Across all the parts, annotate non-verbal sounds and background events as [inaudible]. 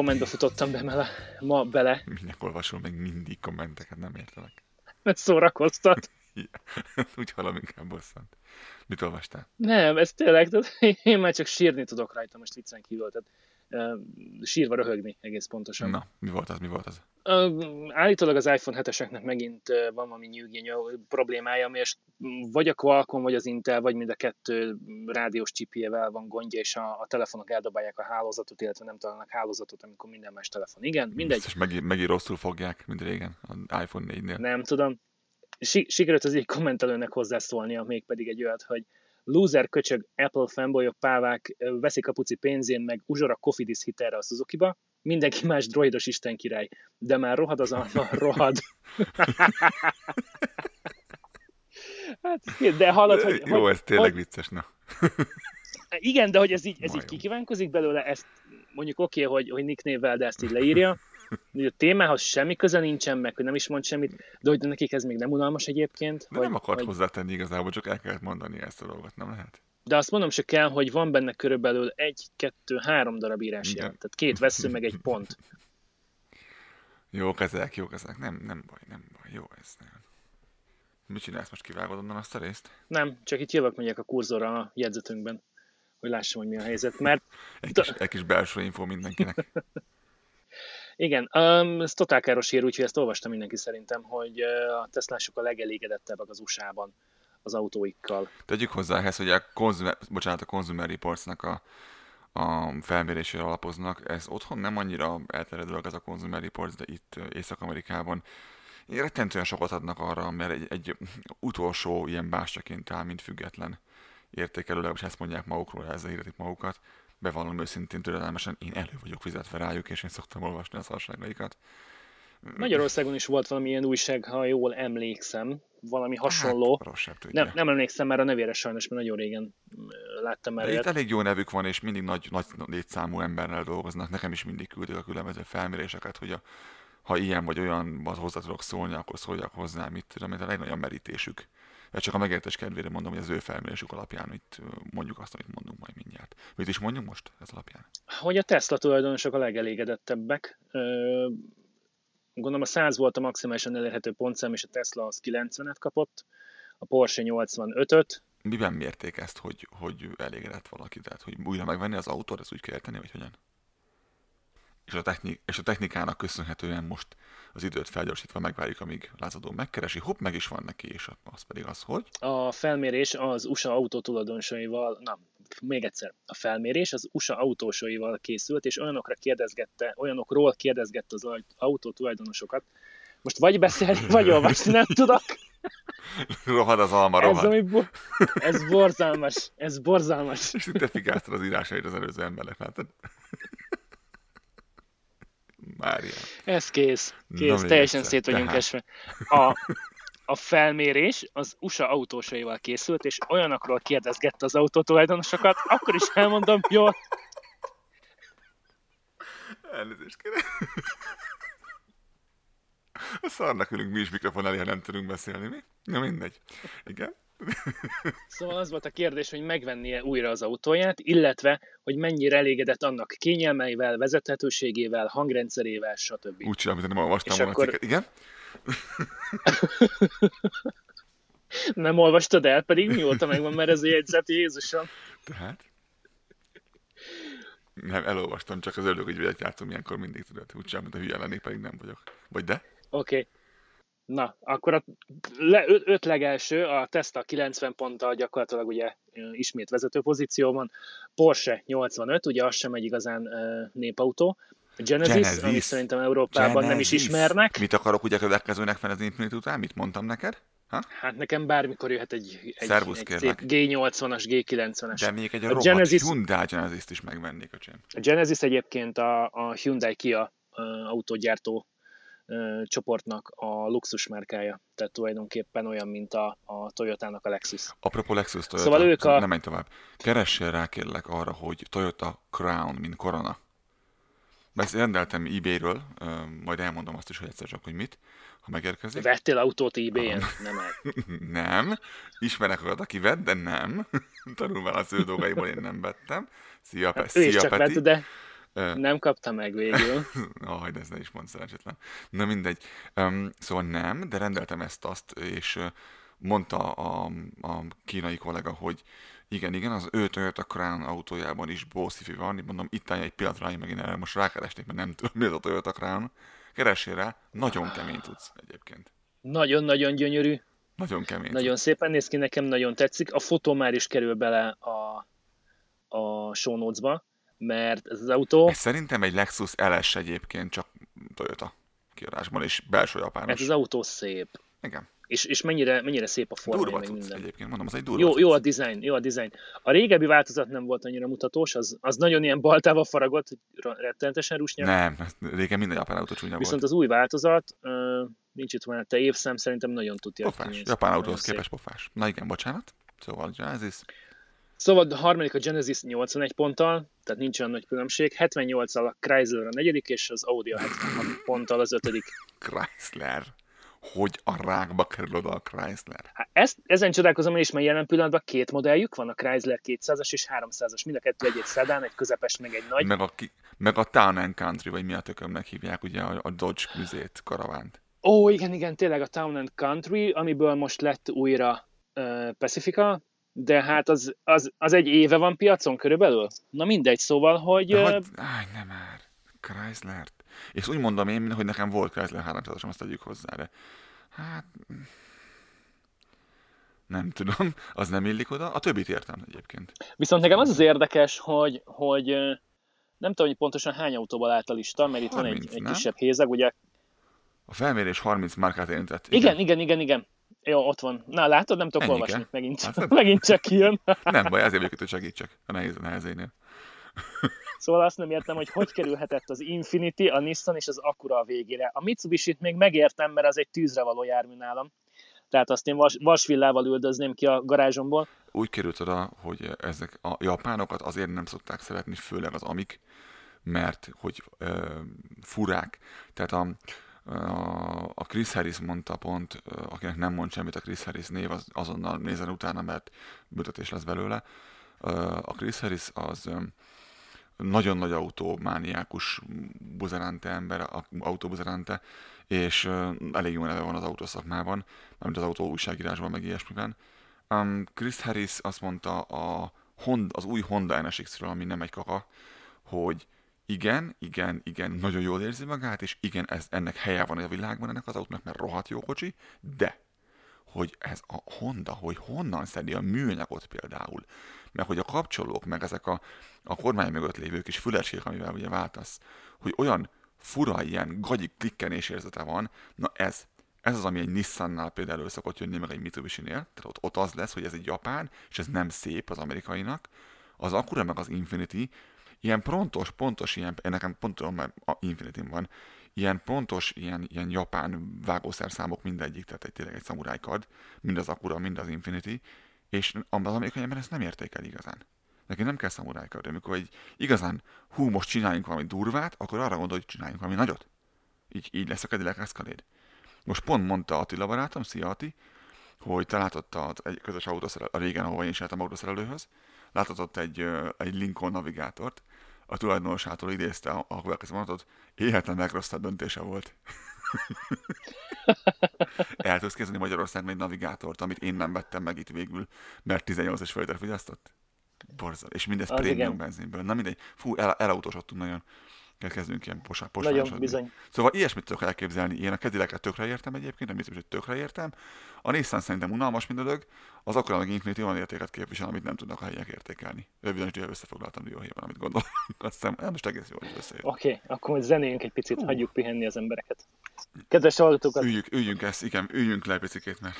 Kommentbe futottam be mele, ma bele. Minek olvasol meg mindig kommenteket, nem értelek. Mert szórakoztat. [laughs] Úgy hallom inkább bosszant. Mit olvastál? Nem, ez tényleg, tehát én már csak sírni tudok rajta most viccen kívül. Tehát sírva röhögni egész pontosan. Na, mi volt az, mi volt az? Állítólag az iPhone 7-eseknek megint van valami nyűgény problémája, ami és vagy a Qualcomm, vagy az Intel, vagy mind a kettő rádiós csipjével van gondja, és a, a telefonok eldobálják a hálózatot, illetve nem találnak hálózatot, amikor minden más telefon. Igen, mindegy. És megint, megint rosszul fogják, mint régen, az iPhone 4-nél. Nem tudom. Sikerült az egy kommentelőnek hozzászólnia, mégpedig egy olyat, hogy loser köcsög Apple fanboyok pávák veszik a puci pénzén, meg uzsora kofidis hitelre a Suzuki-ba, mindenki más droidos isten király, de már rohad az alma, rohad. [laughs] hát, de hallod, hogy... Jó, hogy, ez tényleg hogy, vicces, na. igen, de hogy ez így, ez így kikívánkozik belőle, ezt mondjuk oké, okay, hogy, hogy Nick névvel, de ezt így leírja, hogy a témához semmi köze nincsen, meg hogy nem is mond semmit, de hogy nekik ez még nem unalmas egyébként. De hogy, nem akart hogy... hozzátenni igazából, csak el kellett mondani ezt a dolgot, nem lehet? De azt mondom se kell, hogy van benne körülbelül egy, kettő, három darab írás jel. Tehát két vesző, meg egy pont. [laughs] Jó ezek, jó ezek. Nem, nem baj, nem baj. Jó ez. Nem. Mit csinálsz most kivágod onnan azt a részt? Nem, csak itt jövök megyek a kurzorra a jegyzetünkben, hogy lássam, hogy mi a helyzet, mert... egy, kis, egy kis belső info mindenkinek. [laughs] Igen, um, ez totál káros hír, úgyhogy ezt olvastam mindenki szerintem, hogy a Teslások a legelégedettebbek az USA-ban az autóikkal. Tegyük hozzá ehhez, hogy a Consumer, bocsánat, a Consumer Reports-nak a, a felmérésére alapoznak. Ez otthon nem annyira elterjedő ez a Consumer Reports, de itt Észak-Amerikában rettentően sokat adnak arra, mert egy, egy utolsó ilyen bástyaként áll, mint független értékelő, legalábbis ezt mondják magukról, ezzel hirdetik magukat bevallom őszintén türelmesen, én elő vagyok fizetve rájuk, és én szoktam olvasni a szarságaikat. Magyarországon is volt valami ilyen újság, ha jól emlékszem, valami hát, hasonló. Hát, nem, nem emlékszem már a nevére sajnos, mert nagyon régen láttam már. itt elég jó nevük van, és mindig nagy, nagy létszámú emberrel dolgoznak. Nekem is mindig küldik a különböző felméréseket, hogy a, ha ilyen vagy olyan hozzá tudok szólni, akkor szóljak hozzá, mit tudom, a legnagyobb merítésük csak a megértés kedvére mondom, hogy az ő felmérésük alapján itt mondjuk azt, amit mondunk majd mindjárt. Mit is mondjunk most ez alapján? Hogy a Tesla tulajdonosok a legelégedettebbek. Gondolom a 100 volt a maximálisan elérhető pontszám, és a Tesla az 90-et kapott, a Porsche 85-öt. Miben mérték ezt, hogy, hogy elégedett valaki? Tehát, hogy újra megvenni az autót, ezt úgy kell érteni, vagy hogyan? És a, technik, és a technikának köszönhetően most az időt felgyorsítva megvárjuk, amíg lázadó megkeresi, hopp, meg is van neki, és az pedig az, hogy? A felmérés az USA autótulajdonosaival, na, még egyszer, a felmérés az USA autósaival készült, és olyanokra kérdezgette, olyanokról kérdezgette az autótulajdonosokat, most vagy beszélni, vagy olvasni, nem tudok. [laughs] Rohad az alma, rohad. Ez, ami bo- ez borzalmas, ez borzalmas. És te figáztad az írásait az előző embernek, látod? Mária. Ez kész. Kész, Na, teljesen szét vagyunk Tehát. esve. A, a felmérés az USA autósaival készült, és olyanokról kérdezgette az autótulajdonosokat, akkor is elmondom, jó. Elnézést kérem. A szarnak ülünk mi is mikrofon elé, ha nem tudunk beszélni, mi? Na mindegy. Igen. Szóval az volt a kérdés, hogy megvennie újra az autóját, illetve, hogy mennyire elégedett annak kényelmeivel, vezethetőségével, hangrendszerével, stb. Úgy mint nem olvastam volna akkor... cikket. Igen? [laughs] nem olvastad el, pedig mióta megvan, mert ez a jegyzet, Jézusom. Tehát? Nem, elolvastam, csak az örülök, hogy játszom ilyenkor mindig tudod. Úgy sem, mint a hülye lennék, pedig nem vagyok. Vagy de? Oké. Okay. Na, akkor a le, öt, öt legelső, a Tesla 90 ponttal gyakorlatilag ugye ismét vezető pozícióban, Porsche 85, ugye az sem egy igazán népautó, Genesis, Genesis, amit szerintem Európában Genesis. nem is ismernek. Mit akarok ugye következőnek fenezni Infinity után? Mit mondtam neked? Ha? Hát nekem bármikor jöhet egy, egy, egy szép G80-as, G90-es. De még egy a, a Genesis, Hyundai Genesis-t is megvennék a Csem. A Genesis egyébként a, a Hyundai Kia autógyártó csoportnak a luxus márkája, tehát tulajdonképpen olyan, mint a, a Toyota-nak a Lexus. Apropó Lexus Toyota, szóval ők a... nem menj tovább. Keressél rá kérlek arra, hogy Toyota Crown, mint Corona. Ezt rendeltem eBay-ről, majd elmondom azt is, hogy egyszer csak, hogy mit, ha megérkezik. Vettél autót eBay-en? Nem el. [laughs] nem. Ismerek olyat, aki vett, de nem. [laughs] Tanulván az ő dolgaiból én nem vettem. Szia, hát, Szia Peti. Vett, de Nem kapta meg végül. [laughs] Ah, de ez ne is mond szerencsétlen. Na mindegy. Um, szóval nem, de rendeltem ezt-azt, és mondta a, a kínai kollega, hogy igen, igen, az ő Toyota Crown autójában is bószifi van, mondom, itt állj egy pillanatra, én megint erre most rákeresnék, mert nem tudom, mi az a Toyota Crown. Keressél rá, nagyon kemény tudsz egyébként. Nagyon-nagyon gyönyörű. Nagyon kemény. Nagyon szépen néz ki, nekem nagyon tetszik. A fotó már is kerül bele a, a show notes-ba, mert ez az autó... Ez szerintem egy Lexus LS egyébként, csak Toyota kiadásban, és belső japános. Ez az autó szép. Igen. És, és mennyire, mennyire szép a forma, durva meg minden. egyébként, mondom, az egy durva jó, jó a design, jó a design. A régebbi változat nem volt annyira mutatós, az, az nagyon ilyen baltával faragott, hogy rettenetesen rusnya. Nem, régen minden japán autó csúnya Viszont volt. az új változat, uh, nincs itt már te évszám, szerintem nagyon tudja. Pofás, japán autóhoz képest pofás. Na igen, bocsánat. Szóval Genesis. Szóval a harmadik a Genesis 81 ponttal, tehát nincs olyan nagy különbség. 78-al a Chrysler a negyedik, és az Audi a 76 ponttal az ötödik. Chrysler hogy a rákba kerül oda a Chrysler. Hát ezt, ezen csodálkozom én is, mert jelen pillanatban két modelljük van, a Chrysler 200-as és 300-as, mind a kettő egy, egy szedán, egy közepes, meg egy nagy. Meg a, meg a Town and Country, vagy mi a tökömnek hívják, ugye a, a Dodge küzét, karavánt. Ó, igen, igen, tényleg a Town and Country, amiből most lett újra uh, Pacifica, de hát az, az, az egy éve van piacon körülbelül? Na mindegy, szóval, hogy... Uh... Hát, áj, nem már. Chrysler. És úgy mondom én, hogy nekem volt Chrysler 300-as, azt tegyük hozzá, de hát nem tudom, az nem illik oda. A többit értem egyébként. Viszont nekem az az érdekes, hogy, hogy nem tudom, hogy pontosan hány autóval állt a lista, mert itt 30, van egy, egy kisebb hézag, ugye? A felmérés 30 márkát érintett. Igen, igen, igen, igen. igen. Jó, ott van. Na, látod, nem tudok Ennyi olvasni. Kell. Megint, hát, [laughs] megint csak kijön. [laughs] nem baj, ezért vagyok, hogy segítsek. A nehéz, nehezénél. [laughs] Szóval azt nem értem, hogy hogy kerülhetett az Infinity, a Nissan és az Acura a végére. A Mitsubishi-t még megértem, mert az egy tűzre való jármű nálam. Tehát azt én vas, vasvillával üldözném ki a garázsomból. Úgy került oda, hogy ezek a japánokat azért nem szokták szeretni, főleg az amik, mert hogy ö, furák. Tehát a, a, Chris Harris mondta pont, akinek nem mond semmit a Chris Harris név, az azonnal nézen utána, mert büntetés lesz belőle. A Chris Harris az nagyon nagy autómániákus buzerante ember, autóbuzerante, és elég jó neve van az autószakmában, mint az autó újságírásban, meg ilyesmiben. Um, Chris Harris azt mondta a Honda, az új Honda NSX-ről, ami nem egy kaka, hogy igen, igen, igen, nagyon jól érzi magát, és igen, ez, ennek helye van a világban ennek az autónak, mert rohadt jó kocsi, de hogy ez a Honda, hogy honnan szedi a műanyagot például, meg hogy a kapcsolók, meg ezek a, a kormány mögött lévő kis fülesék, amivel ugye váltasz, hogy olyan fura ilyen gagyi klikkenés érzete van, na ez, ez az, ami egy Nissannál például szokott jönni, meg egy Mitsubishi-nél, tehát ott, ott az lesz, hogy ez egy japán, és ez nem szép az amerikainak, az Acura meg az Infinity, ilyen pontos, pontos, ilyen, nekem pont tudom, mert a Infinity van, ilyen pontos, ilyen, ilyen japán vágószerszámok mindegyik, tehát egy, tényleg egy szamuráj kard, mind az Acura, mind az Infinity, és az amerikai ember ezt nem értékel igazán. Neki nem kell szamuráj kard, amikor egy igazán hú, most csináljunk valami durvát, akkor arra gondol, hogy csináljunk valami nagyot. Így, így lesz a Cadillac Escalade. Most pont mondta Attila barátom, szia Ati, hogy te látott a, egy közös autószerelő, a régen, ahova én is autószerelőhöz, látott ott egy, egy Lincoln navigátort, a tulajdonosától idézte a, a következő mondatot, életlen legrosszabb döntése volt. [laughs] El tudsz kezdeni Magyarországon egy navigátort, amit én nem vettem meg itt végül, mert 18 es földet fogyasztott? Borzal. És mindez prémium igen. benzinből. Na mindegy. Fú, el, elautósodtunk nagyon kezdünk ilyen posá, Nagyon bizony. Szóval ilyesmit tudok elképzelni. Én a kedileket tökre értem egyébként, a Mitsubishi tökre értem. A Nissan szerintem unalmas mindödög, az akkor meg Infinity olyan értéket képvisel, amit nem tudnak a helyiek értékelni. Röviden is összefoglaltam dióhéjban, amit gondolom. [laughs] Azt hiszem, nem most egész jól. Oké, okay, akkor most zenéljünk egy picit, uh. hagyjuk pihenni az embereket. Kedves hallgatókat! Üljünk, üljünk ezt, igen, üljünk le picit, mert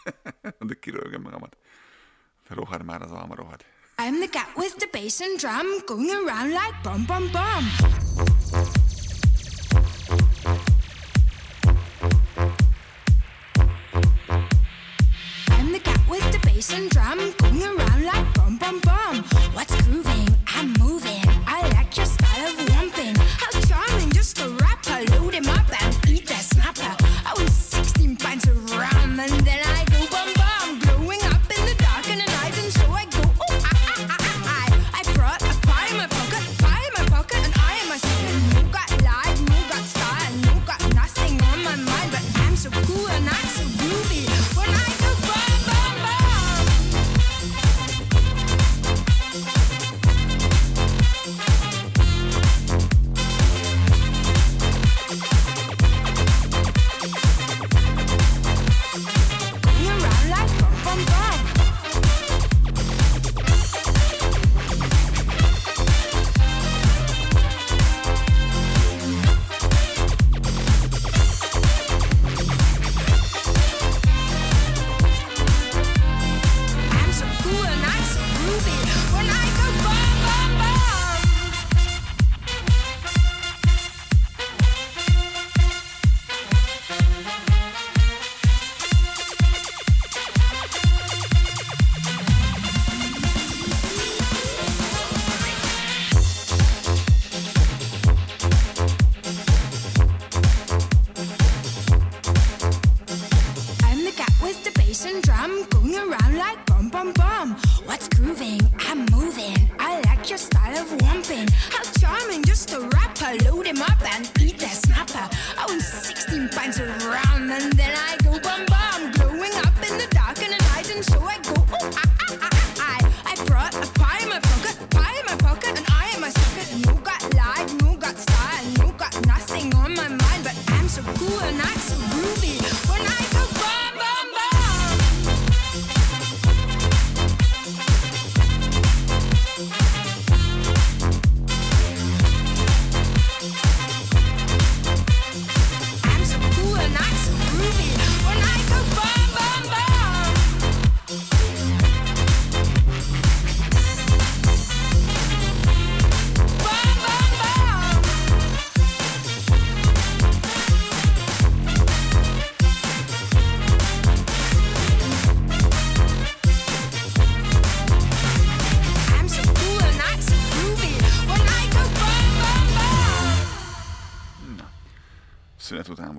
[laughs] de kirölgöm magamat. Rohad már az alma rohad. I'm the cat with the bass and drum going around like bum bum bum. I'm the cat with the bass and drum going around like bum bum bum.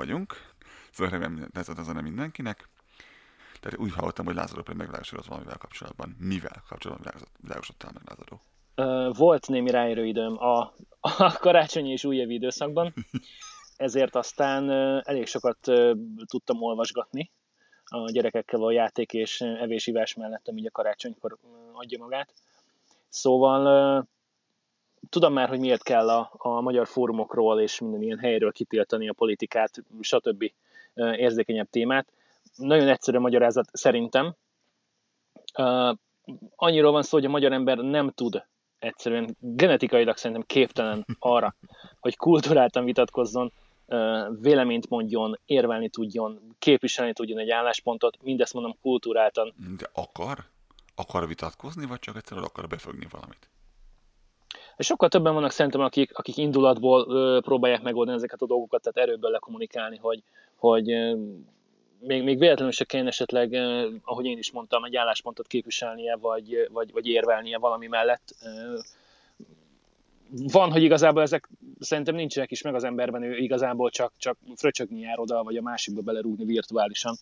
Vagyunk, szóval remélem tetszett az nem mindenkinek. Tehát úgy hallottam, hogy Lázadó pedig megvilágosodott valamivel kapcsolatban. Mivel kapcsolatban világosodtál meg Lázadó? Volt némi ráérőidőm a, a karácsonyi és újévi időszakban, ezért aztán elég sokat tudtam olvasgatni a gyerekekkel a játék és evésivás mellett, ami a karácsonykor adja magát. Szóval tudom már, hogy miért kell a, a magyar fórumokról és minden ilyen helyről kitiltani a politikát, stb. érzékenyebb témát. Nagyon egyszerű magyarázat szerintem. Annyiról van szó, hogy a magyar ember nem tud egyszerűen genetikailag szerintem képtelen arra, hogy kulturáltan vitatkozzon, véleményt mondjon, érvelni tudjon, képviselni tudjon egy álláspontot, mindezt mondom kulturáltan. De akar? Akar vitatkozni, vagy csak egyszerűen akar befogni valamit? Sokkal többen vannak szerintem, akik, akik indulatból ö, próbálják megoldani ezeket a dolgokat, tehát erőből lekommunikálni, hogy, hogy ö, még, még véletlenül se kéne esetleg, ö, ahogy én is mondtam, egy álláspontot képviselnie, vagy, vagy, vagy érvelnie valami mellett. Van, hogy igazából ezek szerintem nincsenek is meg az emberben, ő igazából csak, csak fröcsögni jár oda, vagy a másikba belerúgni virtuálisan,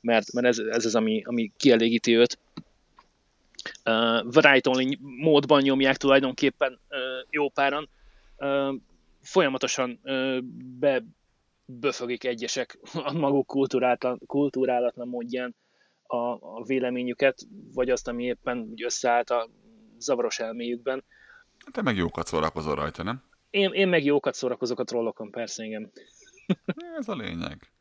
mert, mert ez, ez az, ami, ami kielégíti őt. Uh, variety only módban nyomják tulajdonképpen uh, jó páran. Uh, folyamatosan uh, be böfögik egyesek a maguk kultúrálatlan, kultúrálatlan módján a, a véleményüket, vagy azt, ami éppen összeállt a zavaros elméjükben. Te meg jókat szórakozol rajta, nem? Én, én meg jókat szórakozok a trollokon, persze, igen. Ez a lényeg.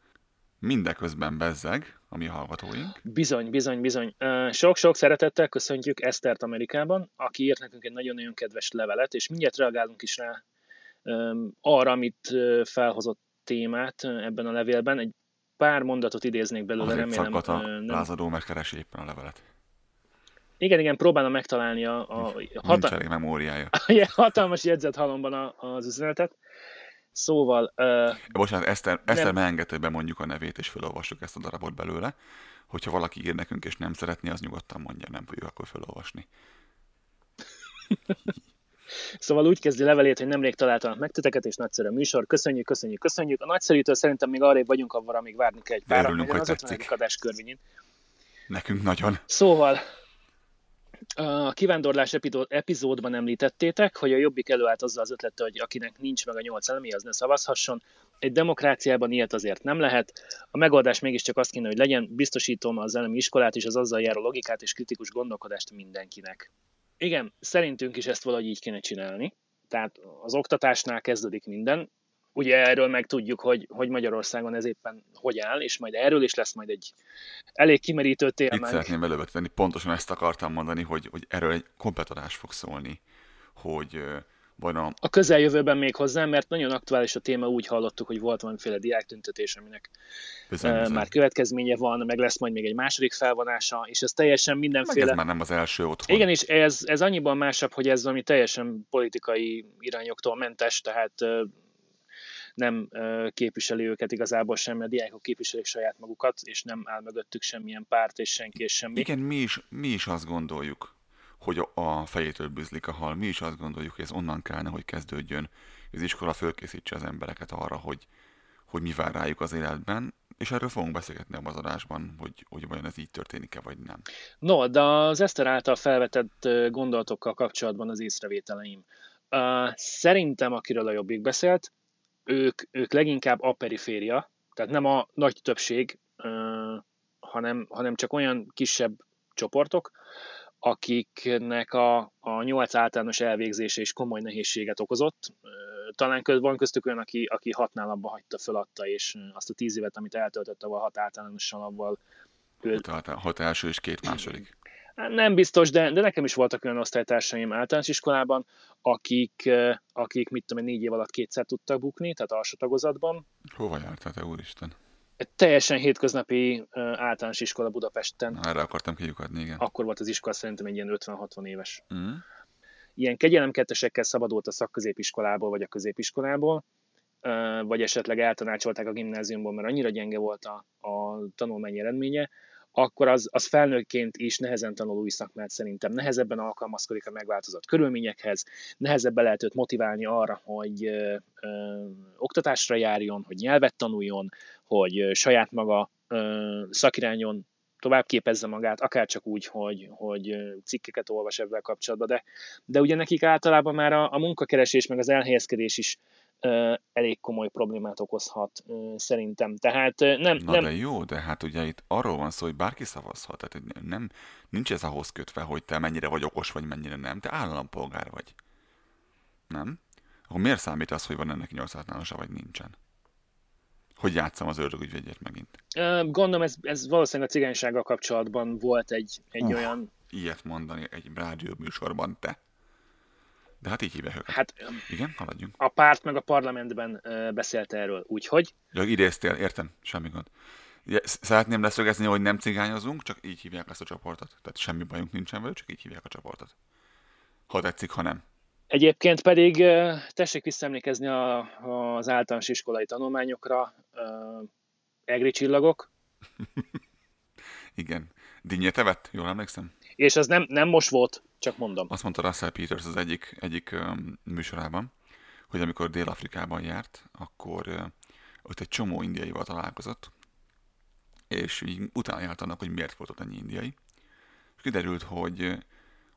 Mindeközben bezzeg, ami a hallgatóink. Bizony, bizony, bizony. Sok-sok szeretettel köszöntjük Esztert Amerikában, aki írt nekünk egy nagyon-nagyon kedves levelet, és mindjárt reagálunk is rá arra, amit felhozott témát ebben a levélben. Egy pár mondatot idéznék belőle, Azért remélem. a nem... lázadó, mert keresi éppen a levelet. Igen, igen, próbálom megtalálni a, a hata... Nincs memóriája. [laughs] hatalmas jegyzet halomban az üzenetet. Szóval... Uh, Bocsánat, Eszter, Eszter megengedte, hogy bemondjuk a nevét, és felolvassuk ezt a darabot belőle. Hogyha valaki ír nekünk, és nem szeretné, az nyugodtan mondja, nem fogjuk akkor felolvasni. [laughs] Szóval úgy kezdi levelét, hogy nemrég találtanak meg titeket, és nagyszerű a műsor. Köszönjük, köszönjük, köszönjük. A nagyszerűtől szerintem még arrébb vagyunk, avval, amíg várni kell egy pár. Örülünk, hogy tetszik. adás körvényén. Nekünk nagyon. Szóval, a kivándorlás epizódban említettétek, hogy a Jobbik előállt azzal az ötlettel, hogy akinek nincs meg a nyolc elemi, az ne szavazhasson. Egy demokráciában ilyet azért nem lehet. A megoldás mégiscsak azt kéne, hogy legyen, biztosítom az elemi iskolát és az azzal járó logikát és kritikus gondolkodást mindenkinek. Igen, szerintünk is ezt valahogy így kéne csinálni. Tehát az oktatásnál kezdődik minden, ugye erről meg tudjuk, hogy, hogy Magyarországon ez éppen hogy áll, és majd erről is lesz majd egy elég kimerítő téma. Itt szeretném elővetni, pontosan ezt akartam mondani, hogy, hogy erről egy kompletadás fog szólni, hogy vagy a... a közeljövőben még hozzá, mert nagyon aktuális a téma, úgy hallottuk, hogy volt valamiféle diáktüntetés, aminek bizony, bizony. már következménye van, meg lesz majd még egy második felvonása, és ez teljesen mindenféle... Meg ez már nem az első otthon. Igen, és ez, ez annyiban másabb, hogy ez valami teljesen politikai irányoktól mentes, tehát nem képviseli őket igazából semmi, a diákok képviselik saját magukat, és nem áll mögöttük semmilyen párt és senki és semmi. Igen, mi is, mi is azt gondoljuk, hogy a fejétől bűzlik a hal. Mi is azt gondoljuk, hogy ez onnan kellene, hogy kezdődjön, az iskola fölkészítse az embereket arra, hogy, hogy mi vár rájuk az életben, és erről fogunk beszélgetni a adásban, hogy, hogy vajon ez így történik-e, vagy nem. No, de az Eszter által felvetett gondolatokkal kapcsolatban az észrevételeim. Uh, szerintem, akiről a Jobbik beszélt, ők, ők leginkább a periféria, tehát nem a nagy többség, hanem, hanem csak olyan kisebb csoportok, akiknek a, a nyolc általános elvégzése is komoly nehézséget okozott. Talán van köztük olyan, aki, aki hatnál abba hagyta, föladta, és azt a tíz évet, amit eltöltött, ahol hat általánosan abban hat, hat első és két második. Nem biztos, de, de nekem is voltak olyan osztálytársaim általános iskolában, akik, akik mit tudom, négy év alatt kétszer tudtak bukni, tehát alsó tagozatban. Hova jártál te, úristen? Egy teljesen hétköznapi általános iskola Budapesten. Na, erre akartam kiukadni, igen. Akkor volt az iskola szerintem egy ilyen 50-60 éves. Mm. Ilyen kegyelemkettesekkel szabadult a szakközépiskolából, vagy a középiskolából, vagy esetleg eltanácsolták a gimnáziumból, mert annyira gyenge volt a, a tanulmányi eredménye, akkor az, az felnőttként is nehezen tanul új szakmát szerintem. Nehezebben alkalmazkodik a megváltozott körülményekhez, nehezebben lehet őt motiválni arra, hogy ö, ö, oktatásra járjon, hogy nyelvet tanuljon, hogy ö, saját maga ö, szakirányon tovább képezze magát, akár csak úgy, hogy, hogy cikkeket olvas ebben kapcsolatban, de, de ugye nekik általában már a, a munkakeresés meg az elhelyezkedés is elég komoly problémát okozhat szerintem. Tehát nem, Na nem... de jó, de hát ugye itt arról van szó, hogy bárki szavazhat, tehát nem, nincs ez ahhoz kötve, hogy te mennyire vagy okos, vagy mennyire nem, te állampolgár vagy. Nem? Akkor miért számít az, hogy van ennek 8 általánosa, vagy nincsen? hogy játszom az ördögügyvédjét megint. Gondolom, ez, ez valószínűleg a cigánysággal kapcsolatban volt egy, egy uh, olyan... Ilyet mondani egy rádió műsorban te. De hát így hívják őket. Hát, Igen, haladjunk. A párt meg a parlamentben beszélt erről, úgyhogy... Ja, idéztél, értem, semmi gond. Szeretném leszögezni, hogy nem cigányozunk, csak így hívják ezt a csoportot. Tehát semmi bajunk nincsen velük, csak így hívják a csoportot. Ha tetszik, ha nem. Egyébként pedig tessék visszaemlékezni a, az általános iskolai tanulmányokra, egri csillagok. [laughs] Igen. Dinnye vett, jól emlékszem? És az nem, nem most volt, csak mondom. Azt mondta Russell Peters az egyik, egyik műsorában, hogy amikor Dél-Afrikában járt, akkor ott egy csomó indiaival találkozott, és így utána járt annak, hogy miért volt ott ennyi indiai. És kiderült, hogy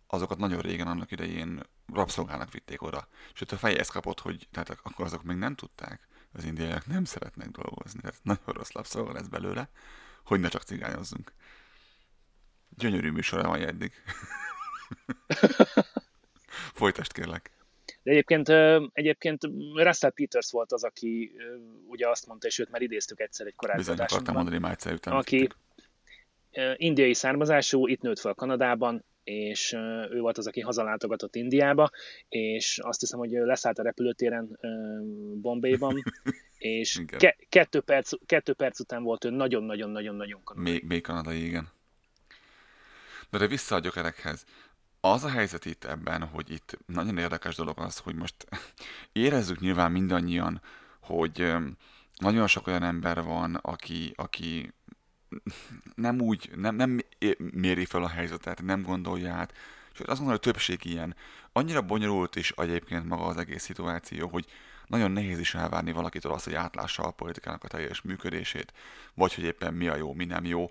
azokat nagyon régen annak idején rabszolgának vitték oda. Ott a fejez kapott, hogy tehát akkor azok még nem tudták, az indiaiak nem szeretnek dolgozni. Tehát nagyon rossz rabszolga lesz belőle, hogy ne csak cigányozzunk. Gyönyörű műsora van eddig. [laughs] [laughs] Folytast kérlek. De egyébként, egyébként Russell Peters volt az, aki ugye azt mondta, és őt már idéztük egyszer egy korábbi Bizony akartam mondani már egyszer után. Aki indiai származású, itt nőtt fel Kanadában, és ő volt az, aki hazalátogatott Indiába, és azt hiszem, hogy leszállt a repülőtéren Bombayban, [laughs] és ke- kettő, perc, kettő perc után volt ő nagyon-nagyon-nagyon-nagyon kanadai. Még, még kanadai, igen. De, de vissza a gyökerekhez. Az a helyzet itt ebben, hogy itt nagyon érdekes dolog az, hogy most [laughs] érezzük nyilván mindannyian, hogy nagyon sok olyan ember van, aki, aki nem úgy, nem, nem méri fel a helyzetet, nem gondolja át. És azt mondom, hogy a többség ilyen. Annyira bonyolult is egyébként maga az egész szituáció, hogy nagyon nehéz is elvárni valakitől azt, hogy átlássa a politikának a teljes működését, vagy hogy éppen mi a jó, mi nem jó.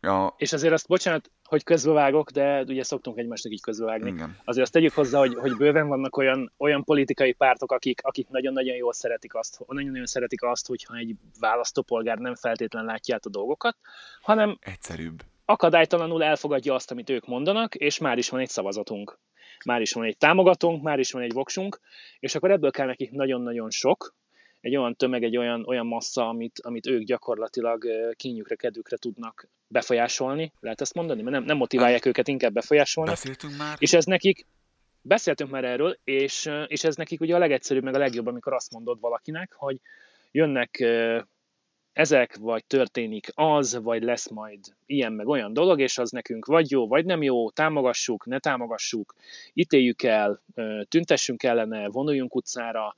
A... És azért azt, bocsánat, hogy közbevágok, de ugye szoktunk egymásnak így közbevágni. Igen. Azért azt tegyük hozzá, hogy, hogy bőven vannak olyan, olyan politikai pártok, akik, akik nagyon-nagyon jól szeretik azt, nagyon-nagyon szeretik azt, hogyha egy választópolgár nem feltétlen látja át a dolgokat, hanem egyszerűbb. Akadálytalanul elfogadja azt, amit ők mondanak, és már is van egy szavazatunk. Már is van egy támogatónk, már is van egy voksunk, és akkor ebből kell nekik nagyon-nagyon sok, egy olyan tömeg, egy olyan, olyan massza, amit, amit ők gyakorlatilag kényükre, kedvükre tudnak befolyásolni. Lehet ezt mondani? Mert nem, nem motiválják őket, inkább befolyásolni. Beszéltünk már. És ez nekik, beszéltünk már erről, és, és ez nekik ugye a legegyszerűbb, meg a legjobb, amikor azt mondod valakinek, hogy jönnek ezek, vagy történik az, vagy lesz majd ilyen meg olyan dolog, és az nekünk vagy jó, vagy nem jó, támogassuk, ne támogassuk, ítéljük el, tüntessünk ellene, vonuljunk utcára,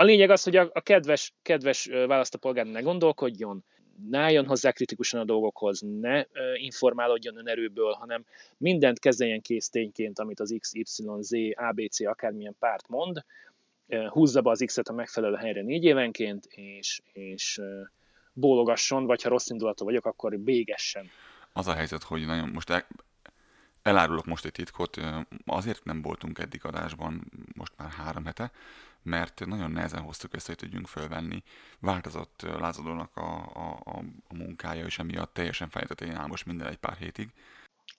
a lényeg az, hogy a, a kedves, kedves választópolgár ne gondolkodjon, ne álljon hozzá kritikusan a dolgokhoz, ne informálódjon önerőből, hanem mindent kezeljen késztényként, amit az X, Y, Z, ABC, akármilyen párt mond, húzza be az X-et a megfelelő helyre négy évenként, és, és bólogasson, vagy ha rossz indulatú vagyok, akkor bégessen. Az a helyzet, hogy nagyon most el, elárulok most egy titkot, azért nem voltunk eddig adásban, most már három hete, mert nagyon nehezen hoztuk ezt, hogy tudjunk fölvenni. Változott lázadónak a, a, a, a munkája, és emiatt teljesen fejtetén áll most minden egy pár hétig.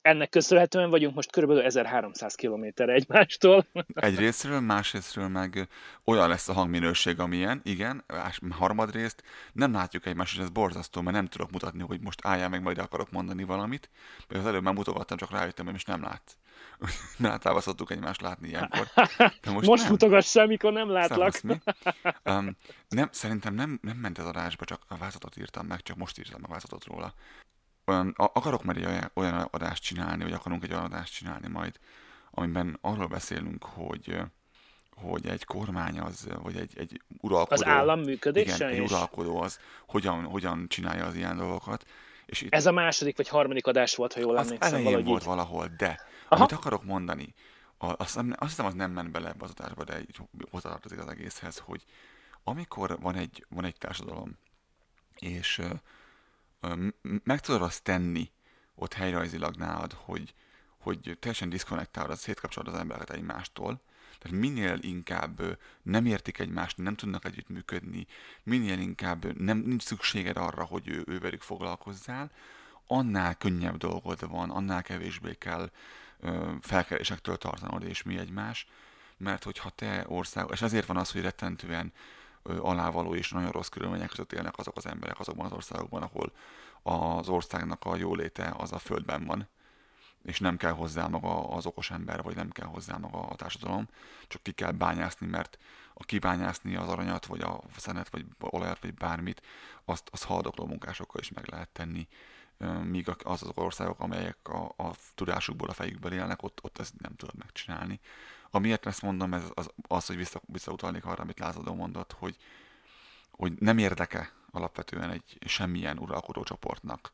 Ennek köszönhetően vagyunk most kb. 1300 kilométerre egymástól. [laughs] Egy részről, másrésztről meg olyan lesz a hangminőség, amilyen, igen, harmadrészt nem látjuk egymást, és ez borzasztó, mert nem tudok mutatni, hogy most álljál meg, majd akarok mondani valamit. Mert az előbb már mutogattam, csak rájöttem, hogy most nem látsz. [laughs] Általában szoktuk egymást látni ilyenkor. De most most mutogass amikor nem látlak. um, nem, szerintem nem, nem ment ez adásba, csak a vázatot írtam meg, csak most írtam a vázatot róla. Olyan, akarok már egy olyan, olyan adást csinálni, vagy akarunk egy olyan adást csinálni majd, amiben arról beszélünk, hogy hogy egy kormány az, vagy egy, egy uralkodó... Az állam működése Igen, egy uralkodó az hogyan, hogyan csinálja az ilyen dolgokat, És itt... Ez a második vagy harmadik adás volt, ha jól az emlékszem. elején valahogy volt így. valahol, de Aha. amit akarok mondani, azt, azt hiszem az nem ment bele ebbe az adásba, de hozzátartozik az egészhez, hogy amikor van egy, van egy társadalom, és ö, meg tudod azt tenni ott helyrajzilag nálad, hogy, hogy teljesen diszkonnektálod, szétkapcsolod az embereket egymástól, tehát minél inkább nem értik egymást, nem tudnak együttműködni, minél inkább nem, nincs szükséged arra, hogy ő, ő velük foglalkozzál, annál könnyebb dolgod van, annál kevésbé kell ö, felkerésektől tartanod és mi egymás, mert hogyha te ország, és ezért van az, hogy rettentően ö, alávaló és nagyon rossz körülmények között élnek azok az emberek azokban az országokban, ahol az országnak a jóléte az a földben van, és nem kell hozzá maga az okos ember, vagy nem kell hozzá maga a társadalom, csak ki kell bányászni, mert a kibányászni az aranyat, vagy a szenet, vagy olajat, vagy bármit, azt, azt haldokló munkásokkal is meg lehet tenni. Míg az az országok, amelyek a, a tudásukból, a fejükből élnek, ott, ott ezt nem tudod megcsinálni. Amiért ezt mondom, ez az, az hogy vissza, visszautalnék arra, amit Lázadó mondott, hogy, hogy nem érdeke alapvetően egy semmilyen uralkodó csoportnak,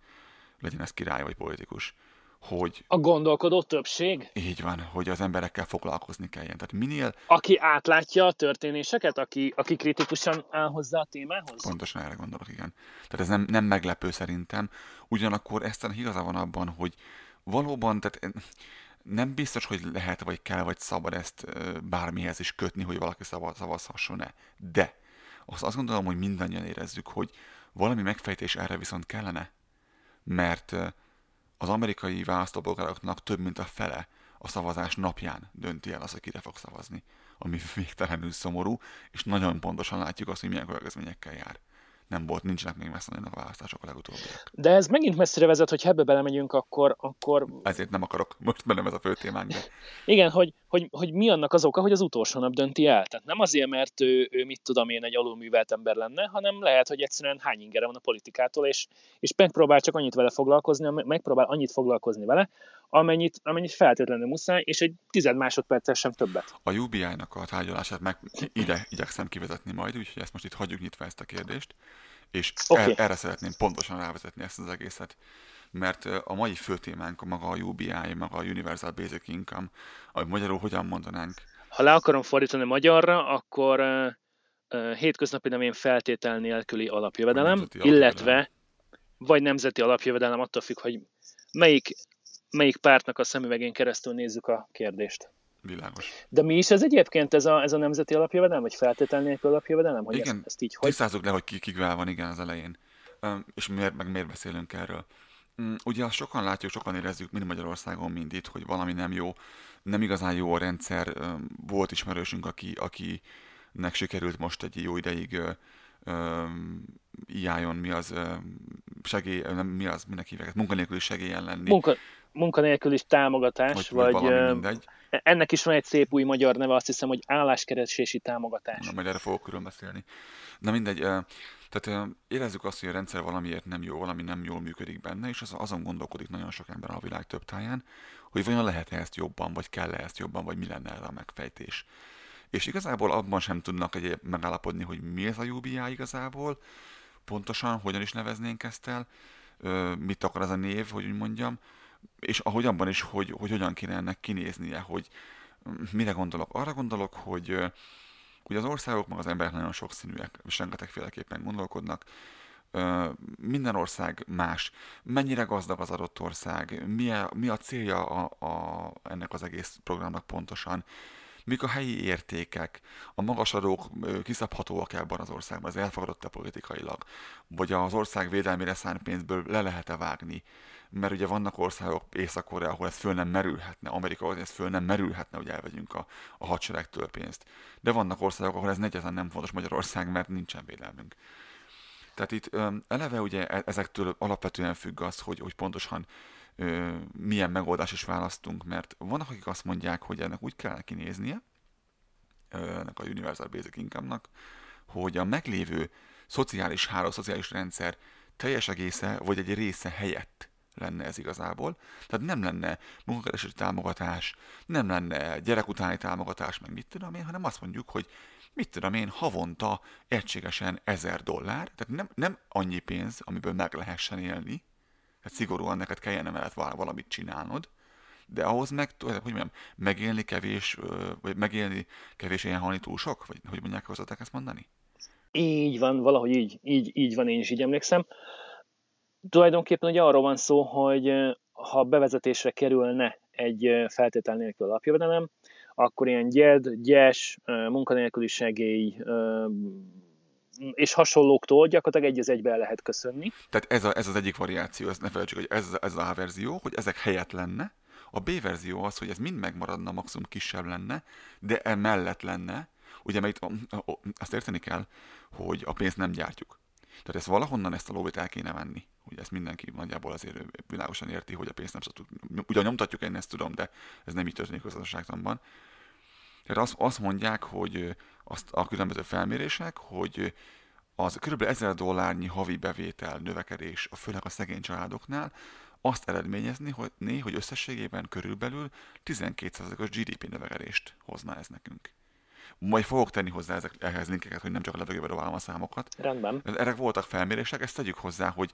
legyen ez király vagy politikus, hogy... A gondolkodó többség? Így van, hogy az emberekkel foglalkozni kelljen. Tehát minél... Aki átlátja a történéseket, aki, aki kritikusan áll hozzá a témához? Pontosan erre gondolok, igen. Tehát ez nem, nem meglepő szerintem. Ugyanakkor ezt higaza van abban, hogy valóban, tehát nem biztos, hogy lehet, vagy kell, vagy szabad ezt bármihez is kötni, hogy valaki szavazhasson-e. De azt, azt gondolom, hogy mindannyian érezzük, hogy valami megfejtés erre viszont kellene. Mert az amerikai választópolgároknak több mint a fele a szavazás napján dönti el az, hogy kire fog szavazni. Ami végtelenül szomorú, és nagyon pontosan látjuk azt, hogy milyen következményekkel jár nem volt, nincsenek még messze a választások a legutóbbiak. De ez megint messzire vezet, hogy ebbe belemegyünk, akkor... akkor... Ezért nem akarok, most bennem ez a fő témánk. De... Igen, hogy, hogy, hogy, mi annak az oka, hogy az utolsó nap dönti el. Tehát nem azért, mert ő, ő mit tudom én, egy alulművelt ember lenne, hanem lehet, hogy egyszerűen hány ingere van a politikától, és, és megpróbál csak annyit vele foglalkozni, megpróbál annyit foglalkozni vele, amennyit, amennyit feltétlenül muszáj, és egy tized másodperccel sem többet. A UBI-nak a tárgyalását meg ide igyekszem kivezetni majd, úgyhogy ezt most itt hagyjuk nyitva ezt a kérdést, és okay. erre szeretném pontosan rávezetni ezt az egészet mert a mai fő témánk maga a UBI, maga a Universal Basic Income, ahogy magyarul hogyan mondanánk? Ha le akarom fordítani magyarra, akkor uh, uh, hétköznapi nem én feltétel nélküli alapjövedelem, illetve vagy nemzeti alapjövedelem, attól függ, hogy melyik melyik pártnak a szemüvegén keresztül nézzük a kérdést. Világos. De mi is ez egyébként, ez a, ez a nemzeti alapjövedelem, vagy feltétel nélkül alapjövedelem? Hogy igen, ezt, ezt így hogy? tisztázzuk le, hogy ki, kikvel van igen az elején. És miért, meg miért beszélünk erről. Ugye azt sokan látjuk, sokan érezzük, mind Magyarországon, mind itt, hogy valami nem jó, nem igazán jó a rendszer. Volt ismerősünk, aki, akinek sikerült most egy jó ideig iájon mi az segély, nem, mi az, minek hívják, munkanélküli segélyen lenni. Munka, munkanélküli támogatás, vagy, vagy ennek is van egy szép új magyar neve, azt hiszem, hogy álláskeresési támogatás. Na, majd erre fogok külön beszélni. Na mindegy, tehát érezzük azt, hogy a rendszer valamiért nem jó, valami nem jól működik benne, és az, azon gondolkodik nagyon sok ember a világ több táján, hogy vajon lehet-e ezt jobban, vagy kell-e ezt jobban, vagy mi lenne ez a megfejtés. És igazából abban sem tudnak egy megállapodni, hogy mi ez a UBI igazából, pontosan, hogyan is neveznénk ezt el, mit akar ez a név, hogy úgy mondjam, és ahogy abban is, hogy, hogy hogyan kéne ennek kinéznie, hogy mire gondolok. Arra gondolok, hogy ugye az országok, meg az emberek nagyon sokszínűek, és rengetegféleképpen gondolkodnak, minden ország más. Mennyire gazdag az adott ország, mi a, mi a célja a, a, ennek az egész programnak pontosan, mik a helyi értékek, a magas adók kiszabhatóak ebben az országban, ez elfogadott-e politikailag, vagy az ország védelmére szánt pénzből le lehet-e vágni, mert ugye vannak országok, Észak-Korea, ahol ez föl nem merülhetne, Amerika, ahol ez föl nem merülhetne, hogy elvegyünk a, a hadseregtől pénzt. De vannak országok, ahol ez negyezán nem fontos Magyarország, mert nincsen védelmünk. Tehát itt eleve ugye e, ezektől alapvetően függ az, hogy, hogy pontosan ö, milyen megoldás is választunk, mert vannak, akik azt mondják, hogy ennek úgy kellene kinéznie, ö, ennek a Universal Basic Income-nak, hogy a meglévő szociális háló, szociális rendszer teljes egésze, vagy egy része helyett lenne ez igazából. Tehát nem lenne munkakeresési támogatás, nem lenne gyerek utáni támogatás, meg mit tudom én, hanem azt mondjuk, hogy mit tudom én, havonta egységesen ezer dollár, tehát nem, nem annyi pénz, amiből meg lehessen élni, Hát szigorúan neked kellene veled valamit csinálnod, de ahhoz meg, hogy mondjam, megélni kevés, vagy megélni kevés ilyen halni túl sok? Vagy hogy mondják, hozzatok ezt mondani? Így van, valahogy így, így, így van, én is így emlékszem. Tulajdonképpen ugye arról van szó, hogy ha bevezetésre kerülne egy feltétel nélkül alapjövedelem, akkor ilyen gyed, gyes, munkanélküli segély és hasonlóktól gyakorlatilag egy az egybe lehet köszönni. Tehát ez, a, ez az egyik variáció, ezt ne felejtsük, hogy ez, ez a A verzió, hogy ezek helyett lenne, a B verzió az, hogy ez mind megmaradna, maximum kisebb lenne, de emellett lenne, ugye mert itt azt érteni kell, hogy a pénzt nem gyártjuk. Tehát ezt valahonnan ezt a lóvét el kéne venni. Ugye ezt mindenki nagyjából azért világosan érti, hogy a pénzt nem szoktuk. Ugyan nyomtatjuk, én ezt tudom, de ez nem így történik az gazdaságtanban. Tehát azt, azt mondják, hogy azt a különböző felmérések, hogy az kb. 1000 dollárnyi havi bevétel növekedés, a főleg a szegény családoknál, azt eredményezni, hogy, né, hogy összességében körülbelül 12%-os GDP növekedést hozna ez nekünk. Majd fogok tenni hozzá ezek, ehhez linkeket, hogy nem csak a levegőbe dobálom a számokat. Rendben. Erre voltak felmérések, ezt tegyük hozzá, hogy,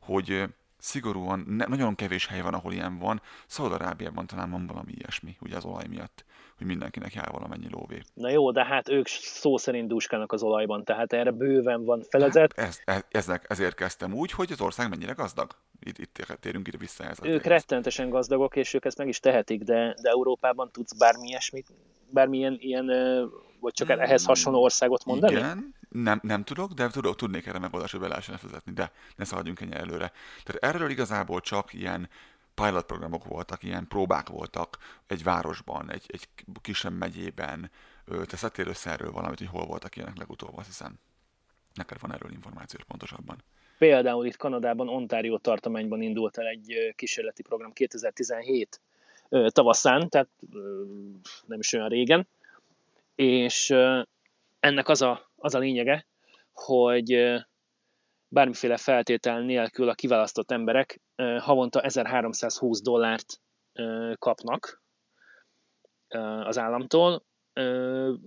hogy szigorúan ne, nagyon kevés hely van, ahol ilyen van. Szaudarábiában talán van valami ilyesmi, ugye az olaj miatt, hogy mindenkinek jár valamennyi lóvé. Na jó, de hát ők szó szerint dúskálnak az olajban, tehát erre bőven van felezet. Hát ez, ez, ezek, ezért kezdtem úgy, hogy az ország mennyire gazdag. Itt, itt térünk ide vissza ez. Ők rettenetesen gazdagok, és ők ezt meg is tehetik, de, de Európában tudsz bármi ilyesmit, bármilyen ilyen, vagy csak hmm, ehhez hasonló országot mondani? Igen, nem, nem tudok, de tudok, tudnék erre megoldást, hogy be lehessen fizetni, de ne szaladjunk ennyi előre. Tehát erről igazából csak ilyen pilot programok voltak, ilyen próbák voltak egy városban, egy, egy kisebb megyében. Te szedtél össze erről valamit, hogy hol voltak ilyenek legutóbb, azt hiszem. Neked van erről információ pontosabban. Például itt Kanadában, Ontario tartományban indult el egy kísérleti program 2017 tavaszán, tehát nem is olyan régen, és ennek az a, az a lényege, hogy bármiféle feltétel nélkül a kiválasztott emberek havonta 1320 dollárt kapnak az államtól.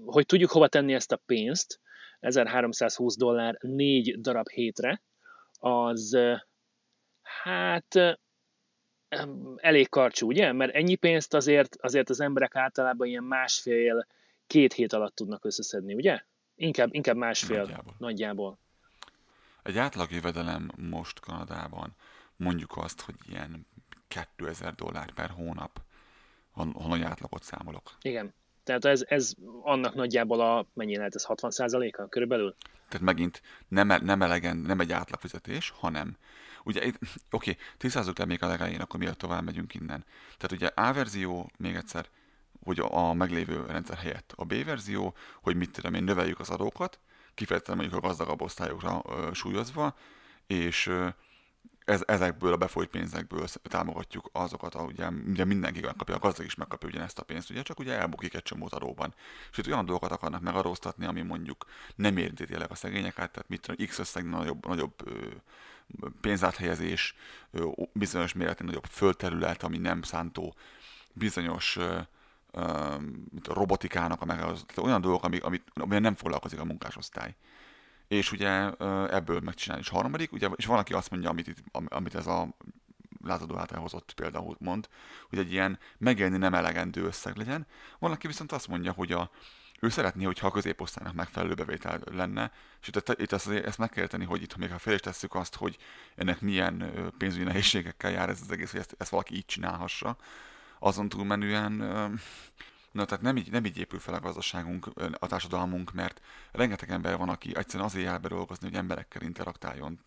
Hogy tudjuk hova tenni ezt a pénzt, 1320 dollár négy darab hétre, az hát elég karcsú, ugye? Mert ennyi pénzt azért, azért az emberek általában ilyen másfél, két hét alatt tudnak összeszedni, ugye? Inkább, inkább másfél nagyjából. nagyjából. Egy átlag jövedelem most Kanadában mondjuk azt, hogy ilyen 2000 dollár per hónap, ha, ha nagy átlagot számolok. Igen. Tehát ez, ez annak nagyjából a, mennyi lehet ez, 60 a körülbelül? Tehát megint nem, e, nem elegen, nem egy átlagfizetés, hanem ugye, oké, okay, tisztázzuk le még a legelején, akkor miatt tovább megyünk innen. Tehát ugye A verzió, még egyszer, hogy a meglévő rendszer helyett. A B verzió, hogy mit tudom én, növeljük az adókat, kifejezetten mondjuk a gazdagabb osztályokra ö, súlyozva, és ö, ez, ezekből a befolyt pénzekből támogatjuk azokat, ugye, ugye mindenki megkapja, a gazdag is megkapja ugyanezt a pénzt, ugye csak ugye elbukik egy csomót adóban. És itt olyan dolgokat akarnak megadóztatni, ami mondjuk nem érinti tényleg a szegényeket, tehát mit tudom, X összeg nagyobb, nagyobb ö, pénzáthelyezés, ö, bizonyos méretű nagyobb földterület, ami nem szántó bizonyos ö, a robotikának a megállapítása, olyan dolgok, amik, amit, amilyen nem foglalkozik a munkásosztály. És ugye ebből megcsinálni. És harmadik, ugye, és valaki azt mondja, amit, itt, amit ez a lázadó hozott például mond, hogy egy ilyen megélni nem elegendő összeg legyen. Valaki viszont azt mondja, hogy a, ő szeretné, hogyha a középosztálynak megfelelő bevétel lenne, és itt, itt ezt, ezt meg kell tenni, hogy itt még ha fel is tesszük azt, hogy ennek milyen pénzügyi nehézségekkel jár ez az egész, hogy ezt, ezt valaki így csinálhassa, azon túlmenően, na tehát nem így, nem így épül fel a gazdaságunk, a társadalmunk, mert rengeteg ember van, aki egyszerűen azért jár dolgozni, hogy emberekkel interaktáljon,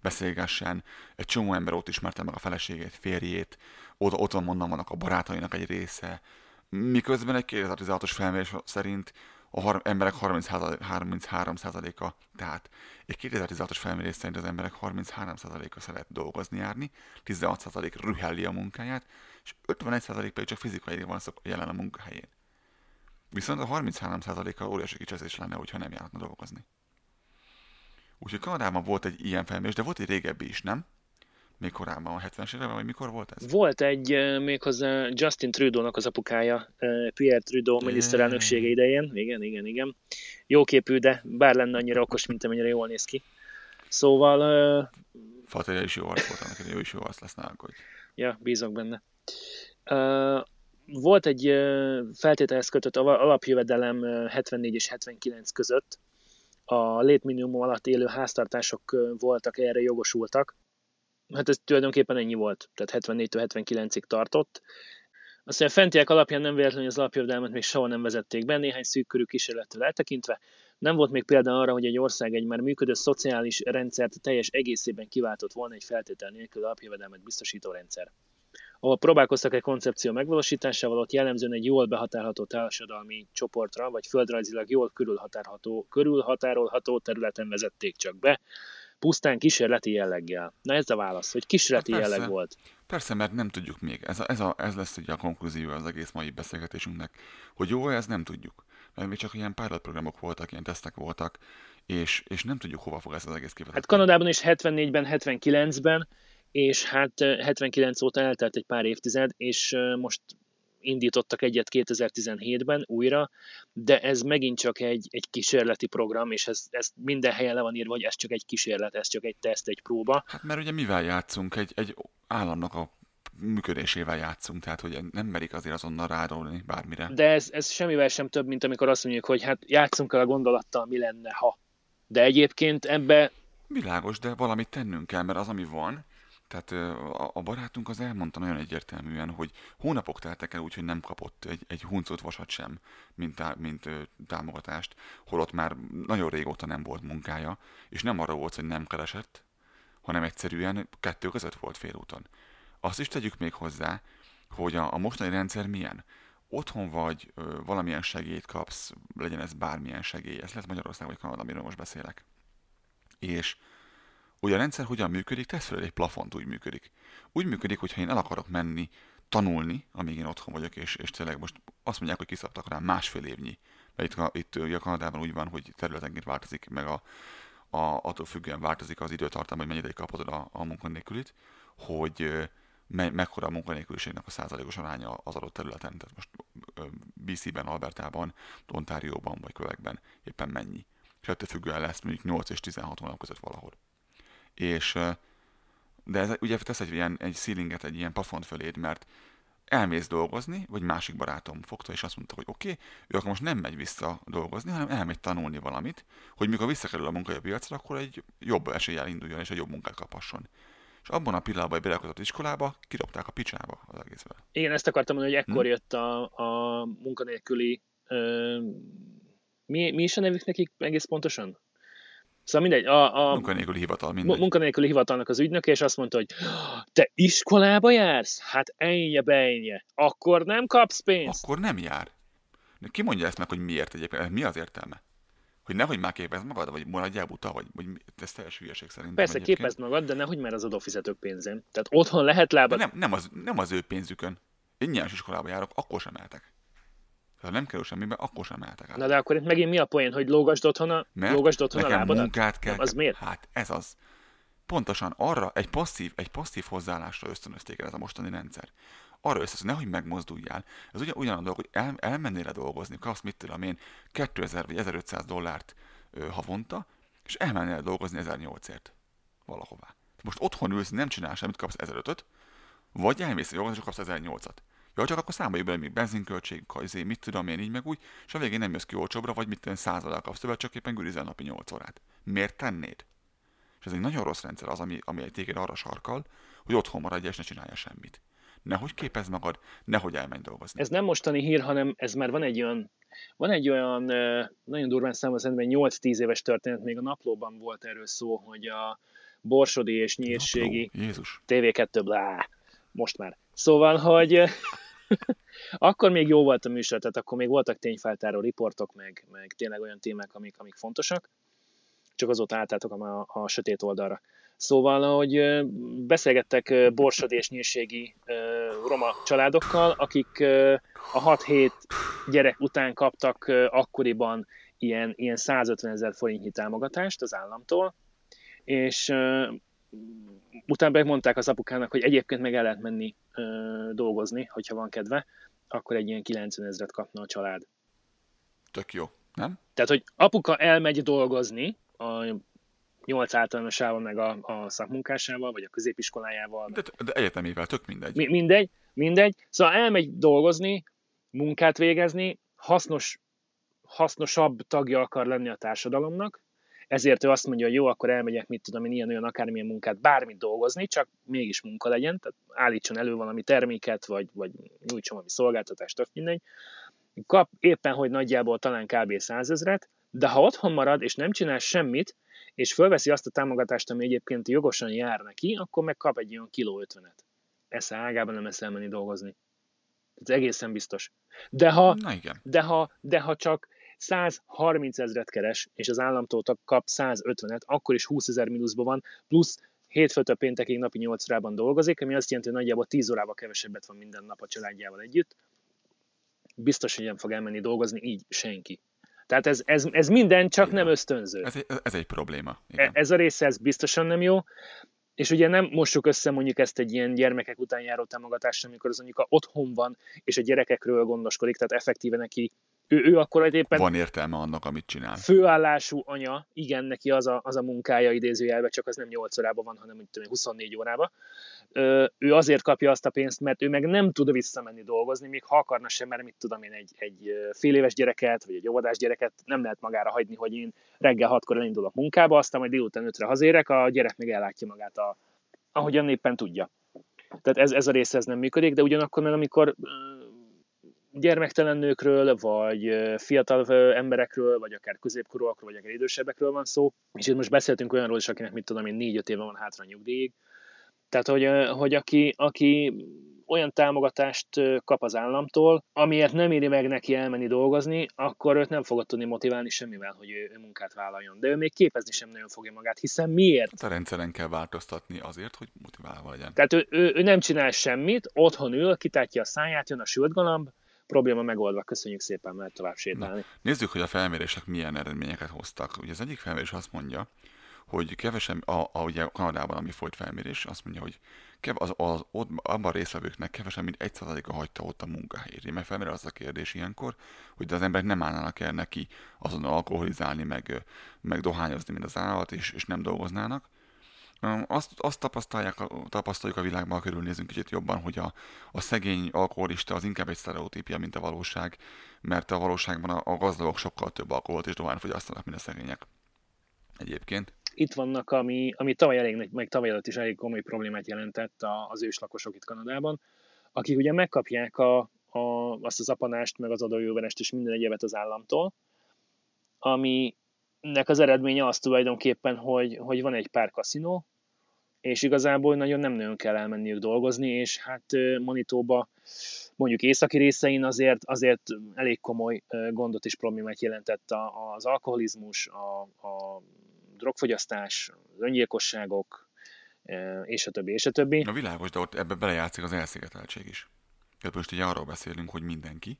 beszélgessen. Egy csomó ember ott ismerte meg a feleségét, férjét, ott, ott van, mondan vannak a barátainak egy része. Miközben egy 2016-os felmérés szerint a har- emberek 33%-a, tehát egy 2016-os felmérés szerint az emberek 33%-a szeret dolgozni, járni, 16% rühelli a munkáját, és 51% pedig csak fizikai van jelen a munkahelyén. Viszont a 33%-a óriási kicseszés lenne, hogyha nem járna dolgozni. Úgyhogy Kanadában volt egy ilyen felmérés, de volt egy régebbi is, nem? Még korábban, a 70-es években, vagy mikor volt ez? Volt egy méghozzá Justin Trudeau-nak az apukája, Pierre Trudeau miniszterelnöksége idején. Igen, igen, igen. Jóképű, de bár lenne annyira okos, mint amennyire jól néz ki. Szóval Fatéria is jó arc volt, annak jó is jó arc lesz nálunk, hogy... Ja, bízok benne. Uh, volt egy feltételhez kötött alapjövedelem 74 és 79 között. A létminimum alatt élő háztartások voltak erre jogosultak. Hát ez tulajdonképpen ennyi volt, tehát 74-től 79-ig tartott. Aztán a fentiek alapján nem véletlenül az alapjövedelmet még soha nem vezették be, néhány szűkkörű kísérlettől eltekintve. Nem volt még példa arra, hogy egy ország egy már működő szociális rendszert teljes egészében kiváltott volna egy feltétel nélkül alapjövedelmet biztosító rendszer ahol próbálkoztak egy koncepció megvalósításával, ott jellemzően egy jól behatárolható társadalmi csoportra, vagy földrajzilag jól körülhatárolható, körülhatárolható területen vezették csak be, pusztán kísérleti jelleggel. Na ez a válasz, hogy kísérleti hát jelleg volt. Persze, mert nem tudjuk még. Ez, a, ez, a, ez lesz ugye a konklúzió az egész mai beszélgetésünknek, hogy jó ez nem tudjuk. Még csak ilyen pilotprogramok voltak, ilyen tesztek voltak, és, és nem tudjuk, hova fog ez az egész kivezetni. Hát Kanadában is 74-ben, 79-ben és hát 79 óta eltelt egy pár évtized, és most indítottak egyet 2017-ben újra, de ez megint csak egy, egy kísérleti program, és ez, ez minden helyen le van írva, hogy ez csak egy kísérlet, ez csak egy teszt, egy próba. Hát mert ugye mivel játszunk? Egy, egy államnak a működésével játszunk, tehát hogy nem merik azért azonnal rárólni bármire. De ez, ez semmivel sem több, mint amikor azt mondjuk, hogy hát játszunk el a gondolattal, mi lenne, ha. De egyébként ebbe... Világos, de valamit tennünk kell, mert az, ami van, tehát a barátunk az elmondta nagyon egyértelműen, hogy hónapok teltek el úgy, hogy nem kapott egy, egy huncot vasat sem, mint, tá, mint támogatást, holott már nagyon régóta nem volt munkája, és nem arra volt, hogy nem keresett, hanem egyszerűen kettő között volt félúton. Azt is tegyük még hozzá, hogy a, a mostani rendszer milyen. Otthon vagy, ö, valamilyen segélyt kapsz, legyen ez bármilyen segély, ez lehet Magyarország vagy Kanada, amiről most beszélek. És hogy a rendszer hogyan működik, tesz fel egy plafont úgy működik. Úgy működik, hogy ha én el akarok menni, tanulni, amíg én otthon vagyok, és, és tényleg most azt mondják, hogy kiszabtak rá másfél évnyi. Mert itt, itt ugye Kanadában úgy van, hogy területenként változik, meg a, a, attól függően változik az időtartam, hogy mennyire kapod a, a munkanélkülit, hogy me, mekkora a munkanélküliségnek a százalékos aránya az adott területen. Tehát most BC-ben, Albertában, Ontárióban vagy Kövekben éppen mennyi. És ettől függően lesz mondjuk 8 és 16 hónap között valahol és de ez ugye tesz egy ilyen egy ceilinget, egy ilyen pafont föléd, mert elmész dolgozni, vagy másik barátom fogta, és azt mondta, hogy oké, okay, ő akkor most nem megy vissza dolgozni, hanem elmegy tanulni valamit, hogy mikor visszakerül a munkai piacra, akkor egy jobb eséllyel induljon, és egy jobb munkát kaphasson. És abban a pillanatban, hogy beleakadott iskolába, kidobták a picsába az egészben. Igen, ezt akartam mondani, hogy ekkor hm? jött a, a munkanélküli... Ö, mi, mi is a nevük nekik egész pontosan? Szóval mindegy, a, a munkanélküli hivatal, mindegy. munkanélküli hivatalnak az ügynöke, és azt mondta, hogy te iskolába jársz? Hát ennyi bejnye. Akkor nem kapsz pénzt? Akkor nem jár. Ki mondja ezt meg, hogy miért egyébként? Mi az értelme? Hogy nehogy már képezd magad, vagy maradjál buta, vagy, vagy ez teljes hülyeség szerintem. Persze, egyébként. képezd magad, de nehogy már az adófizetők pénzén. Tehát otthon lehet lábad. nem, nem, az, nem az ő pénzükön. Én nyilván iskolába járok, akkor sem eltek. Ha nem kerül semmibe, akkor sem mehetek át. Na de akkor itt megint mi a poén, hogy lógasd otthon a, Mert lógasd otthon a lábadat? munkát kell. Nem, az miért? Hát ez az. Pontosan arra, egy passzív, egy passzív hozzáállásra ösztönözték el ez a mostani rendszer. Arra összesz, hogy nehogy megmozduljál. Ez ugyan, ugyan a dolog, hogy el, elmennél dolgozni, kapsz mit tudom én, 2000 vagy 1500 dollárt ö, havonta, és elmennél dolgozni 1008-ért valahová. Most otthon ülsz, nem csinál semmit, kapsz 1005-öt, vagy elmész dolgozni, és kapsz 1008-at. Ja, csak akkor számoljuk bele még benzinköltség, kajzé, mit tudom én így meg úgy, és a végén nem jössz ki olcsóbbra, vagy mit tudom, századal kapsz többet, csak éppen gürizel napi 8 órát. Miért tennéd? És ez egy nagyon rossz rendszer az, ami, ami egy téged arra sarkal, hogy otthon maradj és ne csinálja semmit. Nehogy képezd magad, nehogy elmenj dolgozni. Ez nem mostani hír, hanem ez már van egy olyan, van egy olyan nagyon durván számos szerintem 8-10 éves történet, még a naplóban volt erről szó, hogy a Borsodi és Nyírségi Jézus. TV2 blá, most már. Szóval, hogy [laughs] akkor még jó volt a műsor, tehát akkor még voltak tényfeltáró riportok, meg, meg tényleg olyan témák, amik, amik fontosak, csak azóta álltátok a, a sötét oldalra. Szóval, hogy beszélgettek Borsod és nyírségi roma családokkal, akik a 6-7 gyerek után kaptak akkoriban ilyen, ilyen 150 ezer forintnyi támogatást az államtól, és utána megmondták az apukának, hogy egyébként meg el lehet menni dolgozni, hogyha van kedve, akkor egy ilyen 90 ezeret kapna a család. Tök jó, nem? Tehát, hogy apuka elmegy dolgozni a nyolc általánosával, meg a, a szakmunkásával, vagy a középiskolájával. De, de egyetemével, tök mindegy. Mi, mindegy, mindegy. Szóval elmegy dolgozni, munkát végezni, hasznos, hasznosabb tagja akar lenni a társadalomnak, ezért ő azt mondja, hogy jó, akkor elmegyek, mit tudom én, ilyen olyan akármilyen munkát, bármit dolgozni, csak mégis munka legyen, tehát állítson elő valami terméket, vagy, vagy nyújtson valami szolgáltatást, tök mindegy. Kap éppen, hogy nagyjából talán kb. 100 ezret, de ha otthon marad, és nem csinál semmit, és fölveszi azt a támogatást, ami egyébként jogosan jár neki, akkor meg kap egy olyan kiló 50-et. Esze ágában nem eszel menni dolgozni. Ez egészen biztos. De ha, Na igen. de ha, de ha csak 130 ezret keres, és az államtól kap 150-et, akkor is 20 ezer mínuszban van, plusz hétfőtől péntekig napi 8 órában dolgozik, ami azt jelenti, hogy nagyjából 10 órával kevesebbet van minden nap a családjával együtt. Biztos, hogy nem fog elmenni dolgozni így senki. Tehát ez, ez, ez minden, csak nem ösztönző. Ez egy, ez egy probléma. E- Igen. Ez a része ez biztosan nem jó. És ugye nem mossuk össze mondjuk ezt egy ilyen gyermekek után járó támogatással, amikor az anyuka otthon van, és a gyerekekről gondoskodik, tehát effektíve neki ő, ő akkor éppen Van értelme annak, amit csinál. főállású anya, igen, neki az a, az a munkája idézőjelben, csak az nem 8 órában van, hanem úgy tudom, én, 24 órában. Ö, ő azért kapja azt a pénzt, mert ő meg nem tud visszamenni dolgozni, még ha akarna sem, mert mit tudom én, egy, egy fél éves gyereket, vagy egy óvodás gyereket nem lehet magára hagyni, hogy én reggel hatkor elindulok munkába, aztán majd délután ötre hazérek, a gyerek meg ellátja magát, a, ahogyan éppen tudja. Tehát ez, ez a része ez nem működik, de ugyanakkor meg amikor gyermektelen nőkről, vagy fiatal emberekről, vagy akár középkorúakról, vagy akár idősebbekről van szó. És itt most beszéltünk olyanról is, akinek mit tudom én, négy-öt éve van hátra nyugdíjig. Tehát, hogy, hogy aki, aki olyan támogatást kap az államtól, amiért nem éri meg neki elmenni dolgozni, akkor őt nem fogod tudni motiválni semmivel, hogy ő, ő munkát vállaljon. De ő még képezni sem nagyon fogja magát, hiszen miért? Hát a rendszeren kell változtatni azért, hogy motiválva legyen. Tehát ő, ő, ő nem csinál semmit, otthon ül, kitátja a száját, jön a sült galamb, probléma megoldva, köszönjük szépen, mert tovább sétálni. Na, nézzük, hogy a felmérések milyen eredményeket hoztak. Ugye az egyik felmérés azt mondja, hogy kevesen, a, a, ugye Kanadában, ami folyt felmérés, azt mondja, hogy kev, az, az, ott, abban részvevőknek kevesen, mint egy a hagyta ott a munkahelyét. Mert felmerül az a kérdés ilyenkor, hogy az emberek nem állnának el neki azon alkoholizálni, meg, meg dohányozni, mint az állat, és, és nem dolgoznának. Azt, azt tapasztalják, tapasztaljuk a világban, körülnézünk kicsit jobban, hogy a, a szegény alkoholista az inkább egy sztereotípia, mint a valóság, mert a valóságban a, a gazdagok sokkal több alkoholt és dohányt fogyasztanak, mint a szegények. Egyébként. Itt vannak, ami, ami tavaly elég, meg tavaly előtt is elég komoly problémát jelentett az őslakosok itt Kanadában, akik ugye megkapják a, a, azt az apanást, meg az adójóvenest és minden egyebet az államtól, ami nek az eredménye az tulajdonképpen, hogy, hogy van egy pár kaszinó, és igazából nagyon nem nagyon kell elmenniük dolgozni, és hát Manitóba mondjuk északi részein azért, azért elég komoly gondot és problémát jelentett az alkoholizmus, a, a drogfogyasztás, az öngyilkosságok, és a többi, és a többi. A világos, de ott ebbe belejátszik az elszigeteltség is. Tehát most így arról beszélünk, hogy mindenki,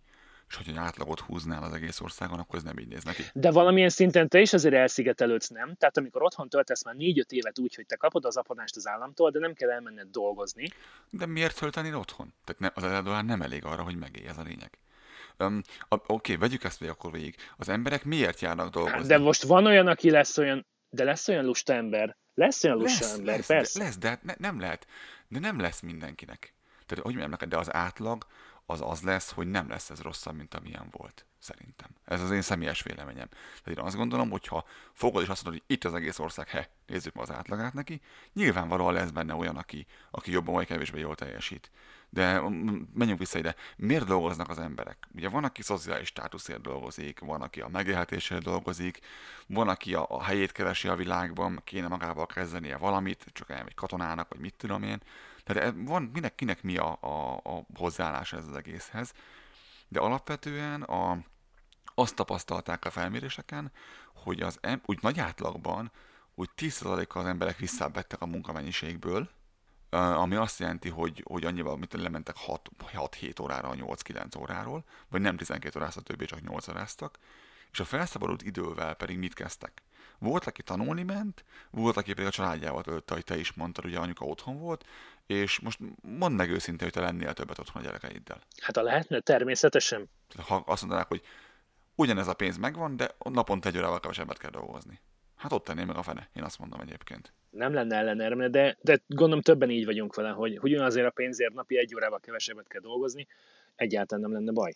és hogyha egy átlagot húznál az egész országon, akkor ez nem így néz neki. De valamilyen szinten te is azért elszigetelődsz, nem? Tehát amikor otthon töltesz már 4-5 évet úgy, hogy te kapod az apadást az államtól, de nem kell elmenned dolgozni. De miért tölteni otthon? Tehát ne, az eladóár nem elég arra, hogy megélj, ez a lényeg. Um, Oké, okay, vegyük ezt végig akkor végig. Az emberek miért járnak dolgozni? De most van olyan, aki lesz olyan, de lesz olyan lusta ember. Lesz olyan lusta lesz, ember, lesz, persze. De, lesz, de ne, nem lehet. De nem lesz mindenkinek. Tehát, hogy mondjam de az átlag az az lesz, hogy nem lesz ez rosszabb, mint amilyen volt. Szerintem. Ez az én személyes véleményem. Tehát én azt gondolom, hogy ha fogod és azt mondod, hogy itt az egész ország, he, nézzük meg az átlagát neki, nyilvánvalóan lesz benne olyan, aki, aki jobban vagy kevésbé jól teljesít. De menjünk vissza ide. Miért dolgoznak az emberek? Ugye van, aki szociális státuszért dolgozik, van, aki a megélhetésért dolgozik, van, aki a, a helyét keresi a világban, kéne magával kezdenie valamit, csak egy katonának, vagy mit tudom én. Tehát van minek, kinek mi a, a, a hozzáállás ez az egészhez. De alapvetően a, azt tapasztalták a felméréseken, hogy az, úgy nagy átlagban úgy 10%-kal az emberek visszavettek a munkamennyiségből, ami azt jelenti, hogy, hogy annyival, mint lementek 6-7 órára a 8-9 óráról, vagy nem 12 óráztak többé, csak 8 óráztak, és a felszabadult idővel pedig mit kezdtek? Volt, aki tanulni ment, volt, aki pedig a családjával töltötte, hogy te is mondtad, ugye anyuka otthon volt, és most mondd meg őszintén, hogy te lennél többet otthon a gyerekeiddel. Hát a lehetne, természetesen. Ha azt mondanák, hogy ugyanez a pénz megvan, de naponta egy órával kevesebbet kell dolgozni. Hát ott tenné meg a fene, én azt mondom egyébként. Nem lenne ellenerme, de, de gondolom többen így vagyunk vele, hogy, hogy azért a pénzért napi egy órával kevesebbet kell dolgozni, egyáltalán nem lenne baj.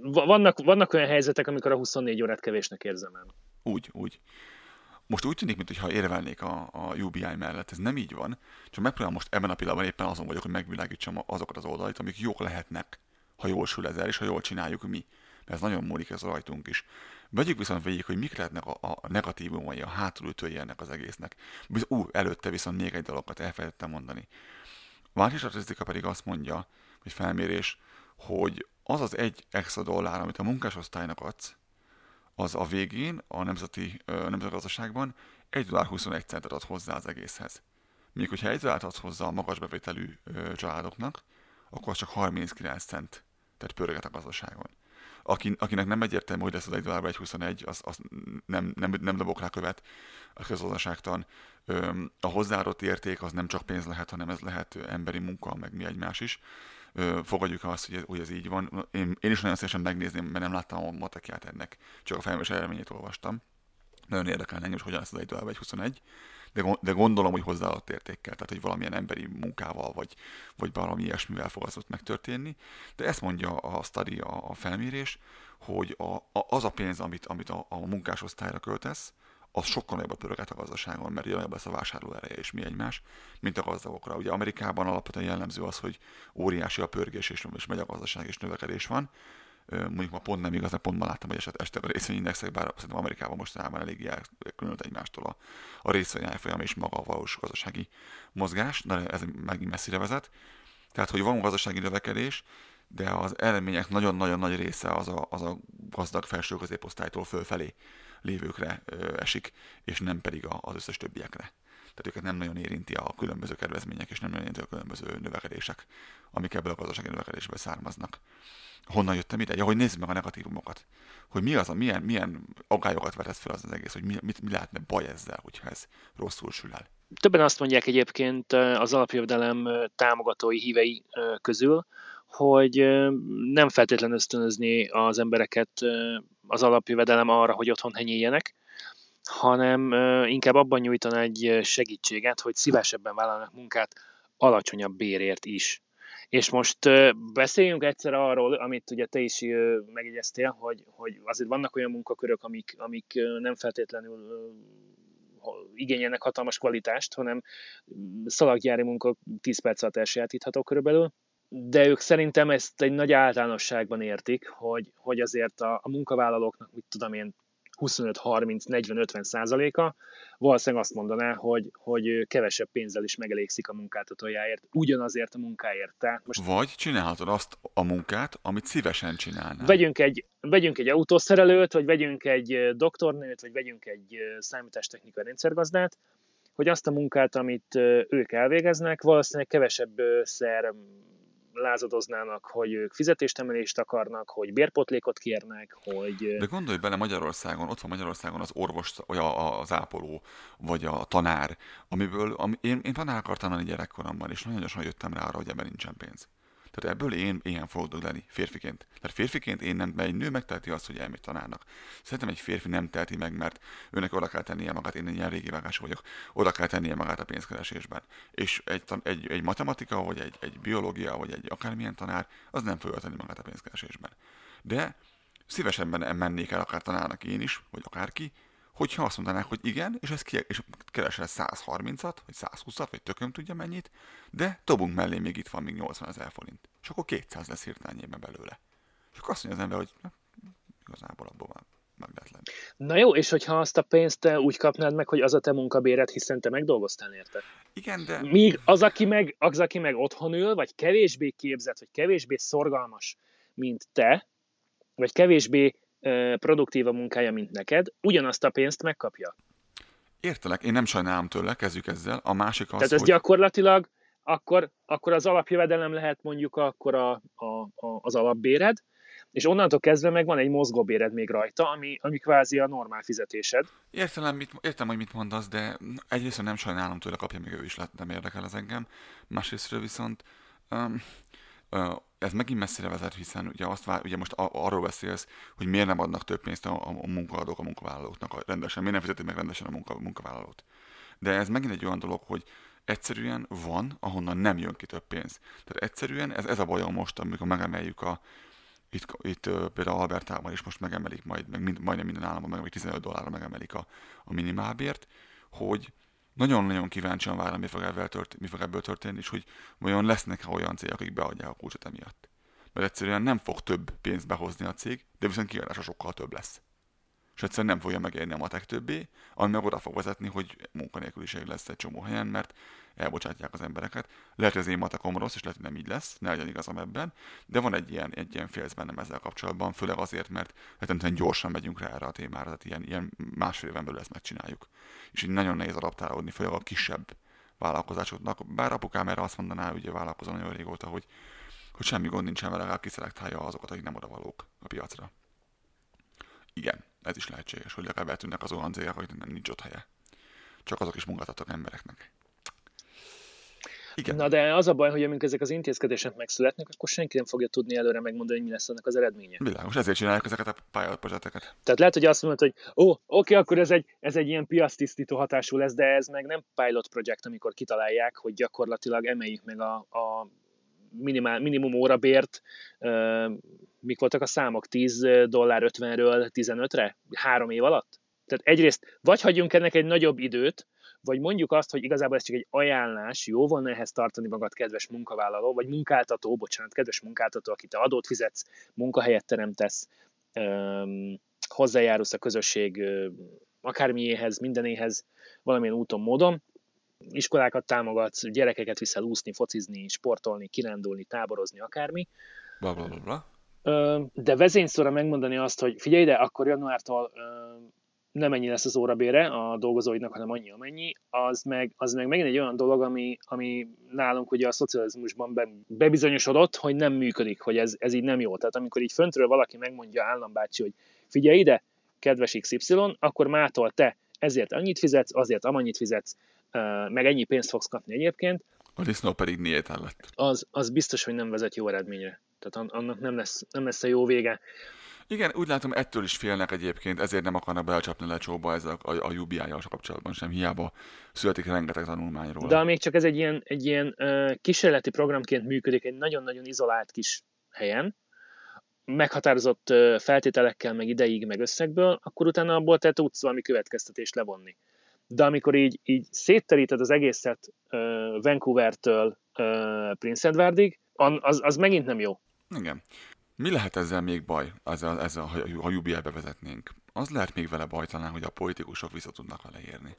Vannak, vannak olyan helyzetek, amikor a 24 órát kevésnek érzem el. Úgy, úgy. Most úgy tűnik, mintha érvelnék a, a UBI mellett. Ez nem így van. Csak megpróbálom most ebben a pillanatban éppen azon vagyok, hogy megvilágítsam azokat az oldalait, amik jók lehetnek, ha jól sül ez el, és ha jól csináljuk mi. Mert ez nagyon múlik ez rajtunk is. Vegyük viszont végig, hogy mik lehetnek a, a negatívumai, a hátulütői ennek az egésznek. Ú, uh, előtte viszont még egy dologat elfelejtettem mondani. Másik statisztika pedig azt mondja, hogy felmérés, hogy az az egy extra dollár, amit a munkásosztálynak adsz, az a végén a nemzeti, nemzeti gazdaságban 1 dollár 21 centet ad hozzá az egészhez. Míg hogyha 1 dollárt adsz hozzá a magas bevételű családoknak, akkor csak 39 cent, tehát pörget a gazdaságon. Aki, akinek nem egyértelmű, hogy lesz az 1 dollár vagy 21, az, az nem, nem, nem dobok rá követ a közgazdaságtan. A hozzáadott érték az nem csak pénz lehet, hanem ez lehet emberi munka, meg mi egymás is fogadjuk azt, hogy ez, hogy ez így van. Én, én is nagyon szívesen megnézném, mert nem láttam a matekját ennek, csak a felmérés eredményét olvastam. Nagyon érdekelne engem, hogy hogyan lesz az egy tovább egy 21, de, de gondolom, hogy hozzáadott értékkel, tehát hogy valamilyen emberi munkával, vagy, vagy valami ilyesmivel fog az ott megtörténni. De ezt mondja a study, a, a felmérés, hogy a, a, az a pénz, amit, amit a, a munkásosztályra költesz, az sokkal nagyobb pöröget a gazdaságon, mert nagyobb lesz a vásárló ereje és mi egymás, mint a gazdagokra. Ugye Amerikában alapvetően jellemző az, hogy óriási a pörgés és, és megy a gazdaság és növekedés van. Mondjuk ma pont nem igaz, de pont ma láttam, hogy eset este a részvényindexek, bár szerintem Amerikában mostanában elég elkülönült egymástól a, a részvény és maga a valós gazdasági mozgás, de ez megint messzire vezet. Tehát, hogy van gazdasági növekedés, de az eredmények nagyon-nagyon nagy része az a, az a gazdag felső középosztálytól fölfelé lévőkre esik, és nem pedig az összes többiekre. Tehát őket nem nagyon érinti a különböző kedvezmények, és nem nagyon érinti a különböző növekedések, amik ebből a gazdasági növekedésből származnak. Honnan jöttem ide? Ja, hogy nézzük meg a negatívumokat. Hogy mi az a, milyen, milyen aggályokat vetett fel az, az egész, hogy mi, mit, mi lehetne baj ezzel, hogyha ez rosszul sül el. Többen azt mondják egyébként az alapjövedelem támogatói hívei közül, hogy nem feltétlenül ösztönözni az embereket az alapjövedelem arra, hogy otthon henyéljenek, hanem inkább abban nyújtana egy segítséget, hogy szívesebben vállalnak munkát alacsonyabb bérért is. És most beszéljünk egyszer arról, amit ugye te is megjegyeztél, hogy, hogy azért vannak olyan munkakörök, amik, amik nem feltétlenül igényelnek hatalmas kvalitást, hanem szalaggyári munka 10 perc alatt elsajátítható körülbelül, de ők szerintem ezt egy nagy általánosságban értik, hogy, hogy azért a, a munkavállalóknak, mit tudom én, 25-30-40-50 százaléka valószínűleg azt mondaná, hogy, hogy kevesebb pénzzel is megelégszik a munkáltatójáért, ugyanazért a munkáért. Tehát most vagy csinálhatod azt a munkát, amit szívesen csinálnál. Vegyünk egy, vegyünk egy autószerelőt, vagy vegyünk egy doktornőt, vagy vegyünk egy számítástechnikai rendszergazdát, hogy azt a munkát, amit ők elvégeznek, valószínűleg kevesebb szer lázadoznának, hogy ők fizetéstemelést akarnak, hogy bérpotlékot kérnek, hogy... De gondolj bele Magyarországon, ott van Magyarországon az orvos, vagy az ápoló, vagy a tanár, amiből ami, én, én tanár akartam lenni gyerekkoromban, és nagyon gyorsan jöttem rá arra, hogy ebben nincsen pénz. Tehát ebből én ilyen fogok lenni, férfiként. Tehát férfiként én nem, mert egy nő megteheti azt, hogy elmegy tanárnak. Szerintem egy férfi nem teheti meg, mert őnek oda kell tennie magát, én egy ilyen régi vágás vagyok, oda kell tennie magát a pénzkeresésben. És egy, egy, egy matematika, vagy egy, egy biológia, vagy egy akármilyen tanár, az nem fogja tenni magát a pénzkeresésben. De szívesebben mennék el akár tanárnak én is, vagy akárki, hogyha azt mondanák, hogy igen, és ez ki, és keresel 130-at, vagy 120-at, vagy tököm tudja mennyit, de dobunk mellé még itt van még 80 ezer forint. És akkor 200 lesz hirtelenjében belőle. És akkor azt mondja az ember, hogy na, igazából abból már meg lehet lenni. Na jó, és hogyha azt a pénzt te úgy kapnád meg, hogy az a te munkabéred, hiszen te megdolgoztál érte. Igen, de... Míg az, aki meg, az, aki meg otthon ül, vagy kevésbé képzett, vagy kevésbé szorgalmas, mint te, vagy kevésbé produktív a munkája, mint neked, ugyanazt a pénzt megkapja. Értelek, én nem sajnálom tőle, kezdjük ezzel. A másik az, Tehát ez hogy... gyakorlatilag akkor, akkor az alapjövedelem lehet mondjuk akkor a, a, a, az alapbéred, és onnantól kezdve meg van egy mozgóbéred még rajta, ami, ami kvázi a normál fizetésed. Értem, mit, értem, hogy mit mondasz, de egyrészt nem sajnálom tőle, kapja még ő is, nem érdekel az engem. Másrészt viszont um, uh, ez megint messzire vezet, hiszen ugye, azt vár, ugye most arról beszélsz, hogy miért nem adnak több pénzt a, a munkahadók a munkavállalóknak rendesen, miért nem fizetik meg rendesen a munka, munkavállalót. De ez megint egy olyan dolog, hogy egyszerűen van, ahonnan nem jön ki több pénz. Tehát egyszerűen ez, ez a bajom most, amikor megemeljük a, itt, itt például Albertában is most megemelik majd, meg mind, majdnem minden államban megemelik 15 dollárra megemelik a, a minimálbért, hogy nagyon-nagyon kíváncsian várom, mi fog, ebből történni, mi fog ebből történni, és hogy vajon lesznek olyan cégek, akik beadják a kulcsot emiatt. Mert egyszerűen nem fog több pénzt behozni a cég, de viszont kiadása sokkal több lesz és egyszerűen nem fogja megérni a matek többé, ami meg oda fog vezetni, hogy munkanélküliség lesz egy csomó helyen, mert elbocsátják az embereket. Lehet, hogy az én matekom rossz, és lehet, hogy nem így lesz, ne legyen igazam ebben, de van egy ilyen, egy ilyen félsz bennem ezzel kapcsolatban, főleg azért, mert rettenetesen gyorsan megyünk rá erre a témára, tehát ilyen, ilyen másfél éven belül ezt megcsináljuk. És így nagyon nehéz adaptálódni, főleg a kisebb vállalkozásoknak. Bár apukám erre azt mondaná, ugye vállalkozom nagyon régóta, hogy, hogy semmi gond nincsen vele, legalább kiszelektálja azokat, akik nem odavalók a piacra. Igen, ez is lehetséges, hogy legalább eltűnnek az olyan cégek, akiknek nincs ott helye. Csak azok is munkáltatnak embereknek. Igen. Na de az a baj, hogy amikor ezek az intézkedések megszületnek, akkor senki nem fogja tudni előre megmondani, hogy mi lesz ennek az eredménye. Világos, ezért csinálják ezeket a pályázatprojekteket. Tehát lehet, hogy azt mondod, hogy ó, oké, akkor ez egy, ez egy ilyen piasztisztító hatású lesz, de ez meg nem pilot projekt, amikor kitalálják, hogy gyakorlatilag emeljük meg a, a minimál, minimum órabért, mik voltak a számok, 10 dollár 50-ről 15-re, három év alatt? Tehát egyrészt vagy hagyjunk ennek egy nagyobb időt, vagy mondjuk azt, hogy igazából ez csak egy ajánlás, jó volna ehhez tartani magad, kedves munkavállaló, vagy munkáltató, bocsánat, kedves munkáltató, aki te adót fizetsz, munkahelyet teremtesz, hozzájárulsz a közösség akármiéhez, mindenéhez, valamilyen úton, módon, iskolákat támogatsz, gyerekeket viszel úszni, focizni, sportolni, kirándulni, táborozni, akármi. Bla, bla, bla, bla. De vezényszóra megmondani azt, hogy figyelj ide, akkor januártól nem ennyi lesz az órabére a dolgozóidnak, hanem annyi, amennyi, az meg, az meg megint egy olyan dolog, ami, ami nálunk ugye a szocializmusban be, bebizonyosodott, hogy nem működik, hogy ez, ez így nem jó. Tehát amikor így föntről valaki megmondja állambácsi, hogy figyelj ide, kedves XY, akkor mától te ezért annyit fizetsz, azért amennyit fizetsz, meg ennyi pénzt fogsz kapni egyébként. A disznó pedig miért lett. Az, az biztos, hogy nem vezet jó eredményre. Tehát annak nem lesz, nem lesz a jó vége. Igen, úgy látom, ettől is félnek egyébként, ezért nem akarnak belecsapni lecsóba ez a, a, a UBI-jal kapcsolatban sem, hiába születik rengeteg tanulmányról. De még csak ez egy ilyen, egy ilyen uh, kísérleti programként működik egy nagyon-nagyon izolált kis helyen, meghatározott uh, feltételekkel, meg ideig, meg összegből, akkor utána abból te tudsz valami következtetést levonni de amikor így, így szétteríted az egészet uh, Vancouver-től uh, Prince Edwardig, az, az megint nem jó. Igen. Mi lehet ezzel még baj, ezzel, ezzel ha UBI bevezetnénk? Az lehet még vele baj talán, hogy a politikusok vissza tudnak vele érni.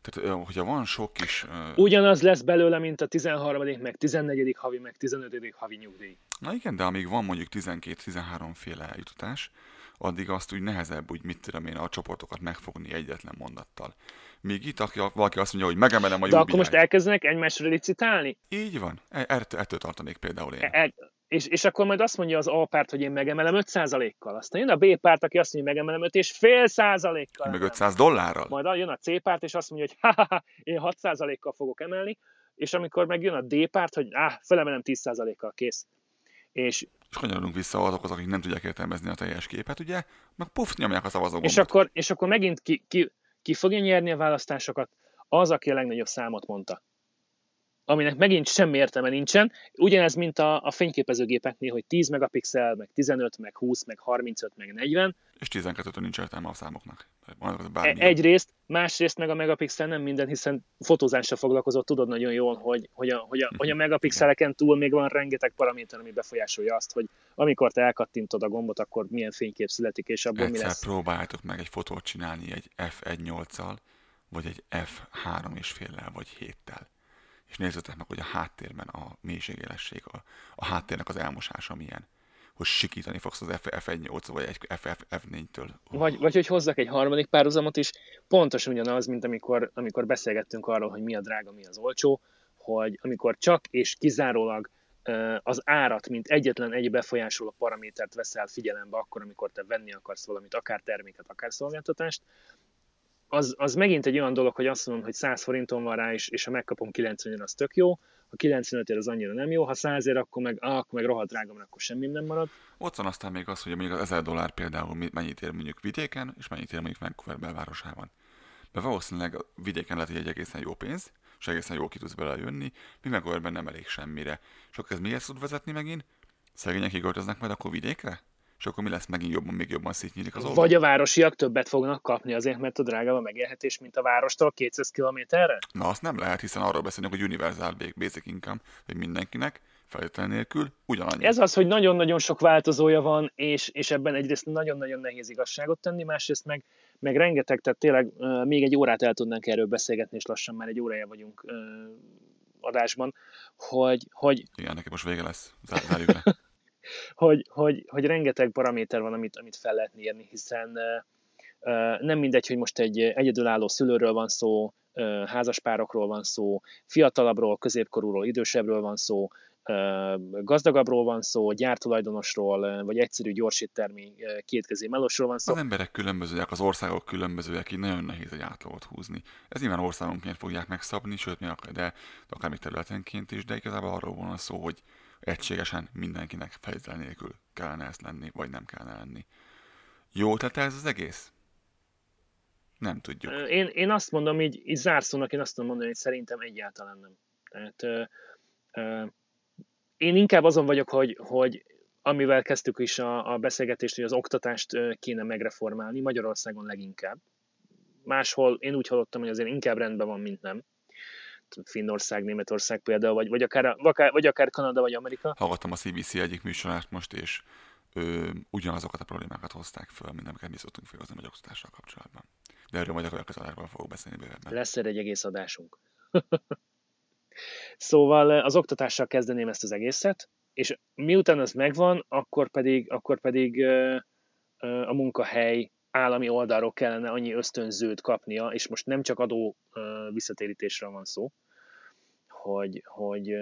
Tehát, hogyha van sok kis... Ugyanaz lesz belőle, mint a 13. meg 14. havi, meg 15. havi nyugdíj. Na igen, de amíg van mondjuk 12-13 féle eljutatás, addig azt úgy nehezebb, úgy mit tudom én, a csoportokat megfogni egyetlen mondattal. Míg itt, aki, valaki azt mondja, hogy megemelem a De akkor most elkezdenek egymásra licitálni? Így van. E, ettől, ettől tartanék például én. E, és, és akkor majd azt mondja az A párt, hogy én megemelem 5%-kal. Aztán jön a B párt, aki azt mondja, hogy megemelem 5,5 százalékkal. Meg 500 dollárral. Majd jön a C párt, és azt mondja, hogy [laughs] ha, ha, ha én 6 százalékkal fogok emelni, és amikor megjön a D párt, hogy áh, felemelem 10 százalékkal, kész. És, és kanyarodunk vissza azokhoz, akik nem tudják értelmezni a teljes képet, ugye, meg puf, nyomják a szavazógombot. És akkor, és akkor megint ki, ki, ki fogja nyerni a választásokat? Az, aki a legnagyobb számot mondta aminek megint semmi értelme nincsen. Ugyanez, mint a, a fényképezőgépeknél, hogy 10 megapixel, meg 15, meg 20, meg 35, meg 40. És 12 nincs értelme a számoknak. E, egyrészt, másrészt meg a megapixel nem minden, hiszen fotózással foglalkozott, tudod nagyon jól, hogy, hogy, a, hogy, a, hogy a megapixeleken túl még van rengeteg paraméter, ami befolyásolja azt, hogy amikor te elkattintod a gombot, akkor milyen fénykép születik, és abból Egyszer mi lesz. próbáljátok meg egy fotót csinálni egy f1.8-al, vagy egy f3,5-lel, vagy 7-tel és nézzétek meg, hogy a háttérben a mélységélesség, a, a háttérnek az elmosása milyen. Hogy sikítani fogsz az F1-8 vagy egy F4-től. Vagy, vagy hogy hozzak egy harmadik párhuzamot is, pontosan ugyanaz, mint amikor, amikor beszélgettünk arról, hogy mi a drága, mi az olcsó, hogy amikor csak és kizárólag az árat, mint egyetlen egy befolyásoló paramétert veszel figyelembe akkor, amikor te venni akarsz valamit, akár terméket, akár szolgáltatást, az, az megint egy olyan dolog, hogy azt mondom, hogy 100 forinton van rá, és, és ha megkapom 90 az tök jó, ha 95 az annyira nem jó, ha 100 ér, akkor meg, ah, akkor meg rohadt drága, akkor semmi nem marad. Ott van aztán még az, hogy mondjuk az 1000 dollár például mennyit ér mondjuk vidéken, és mennyit ér mondjuk Vancouver belvárosában. Mert valószínűleg vidéken lehet, hogy egy egészen jó pénz, és egészen jól ki tudsz bele mi Vancouverben nem elég semmire. Akkor ez miért tud vezetni megint? Szegények kiköltöznek majd akkor vidékre? És akkor mi lesz megint jobban, még jobban szétnyílik az oldal? Vagy a városiak többet fognak kapni azért, mert a drágább a megélhetés, mint a várostól 200 kilométerre? Na, azt nem lehet, hiszen arról beszélünk, hogy universal basic income, hogy mindenkinek, feltétel nélkül ugyanannyi. Ez az, hogy nagyon-nagyon sok változója van, és, és ebben egyrészt nagyon-nagyon nehéz igazságot tenni, másrészt meg, meg rengeteg, tehát tényleg uh, még egy órát el tudnánk erről beszélgetni, és lassan már egy órája vagyunk uh, adásban, hogy, hogy... Igen, nekem most vége lesz, zárjuk le. [laughs] hogy, hogy, hogy rengeteg paraméter van, amit, amit fel lehet mérni, hiszen nem mindegy, hogy most egy egyedülálló szülőről van szó, házaspárokról van szó, fiatalabbról, középkorúról, idősebbről van szó, gazdagabbról van szó, gyártulajdonosról, vagy egyszerű gyorsíttermi kétkezi melosról van szó. Az emberek különbözőek, az országok különbözőek, így nagyon nehéz egy átlagot húzni. Ez nyilván országonként fogják megszabni, sőt, akar, de akár még területenként is, de igazából arról van szó, hogy egységesen mindenkinek feltétel nélkül kellene ezt lenni, vagy nem kellene lenni. Jó tette ez az egész? Nem tudjuk. Én, én azt mondom, így, így zárszónak, én azt tudom mondani, hogy szerintem egyáltalán nem. Tehát ö, ö, én inkább azon vagyok, hogy, hogy amivel kezdtük is a, a beszélgetést, hogy az oktatást kéne megreformálni, Magyarországon leginkább. Máshol én úgy hallottam, hogy azért inkább rendben van, mint nem. Finnország, Németország például, vagy, vagy, akár, vagy akár Kanada, vagy Amerika. Hallgattam a CBC egyik műsorát most, és ő, ugyanazokat a problémákat hozták föl, mint amiket mi szoktunk felhozni a oktatással kapcsolatban. De erről majd a következő fogok beszélni bővebben. Lesz egy egész adásunk. [laughs] szóval az oktatással kezdeném ezt az egészet, és miután ez megvan, akkor pedig, akkor pedig a munkahely állami oldalról kellene annyi ösztönzőt kapnia, és most nem csak adó visszatérítésről van szó, hogy, hogy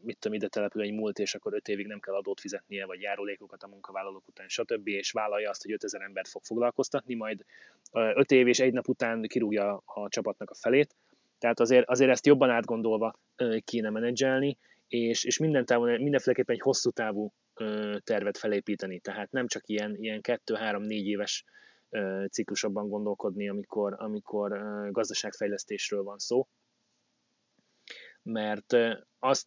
mit tudom, ide települ egy múlt, és akkor öt évig nem kell adót fizetnie, vagy járulékokat a munkavállalók után, stb., és vállalja azt, hogy 5000 embert fog foglalkoztatni, majd öt év és egy nap után kirúgja a csapatnak a felét. Tehát azért, azért ezt jobban átgondolva kéne menedzselni, és, és minden távon, mindenféleképpen egy hosszú távú tervet felépíteni. Tehát nem csak ilyen, ilyen kettő, három, négy éves ciklusokban gondolkodni, amikor, amikor gazdaságfejlesztésről van szó. Mert azt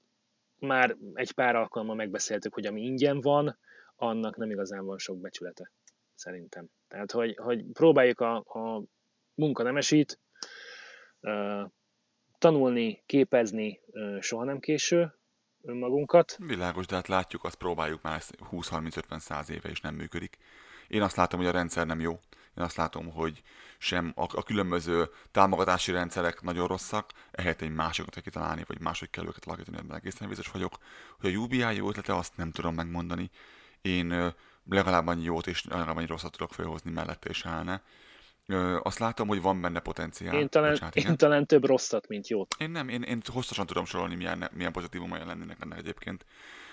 már egy pár alkalommal megbeszéltük, hogy ami ingyen van, annak nem igazán van sok becsülete, szerintem. Tehát, hogy, hogy próbáljuk a, a munkanemesít, tanulni, képezni soha nem késő önmagunkat. Világos, de hát látjuk, azt próbáljuk már 20-30-50-100 éve, és nem működik. Én azt látom, hogy a rendszer nem jó. Én azt látom, hogy sem a, a különböző támogatási rendszerek nagyon rosszak, ehhez egy másokat kitalálni, vagy máshogy kell őket alakítani, ebben egészen biztos vagyok. Hogy a UBI jó ötlete, azt nem tudom megmondani. Én legalább annyi jót és legalább annyi rosszat tudok felhozni mellette és állna. Ö, azt látom, hogy van benne potenciál. Én talán, Bocsánat, én talán több rosszat, mint jót. Én nem, én, én hosszasan tudom sorolni, milyen, milyen pozitívumai lennének ennek egyébként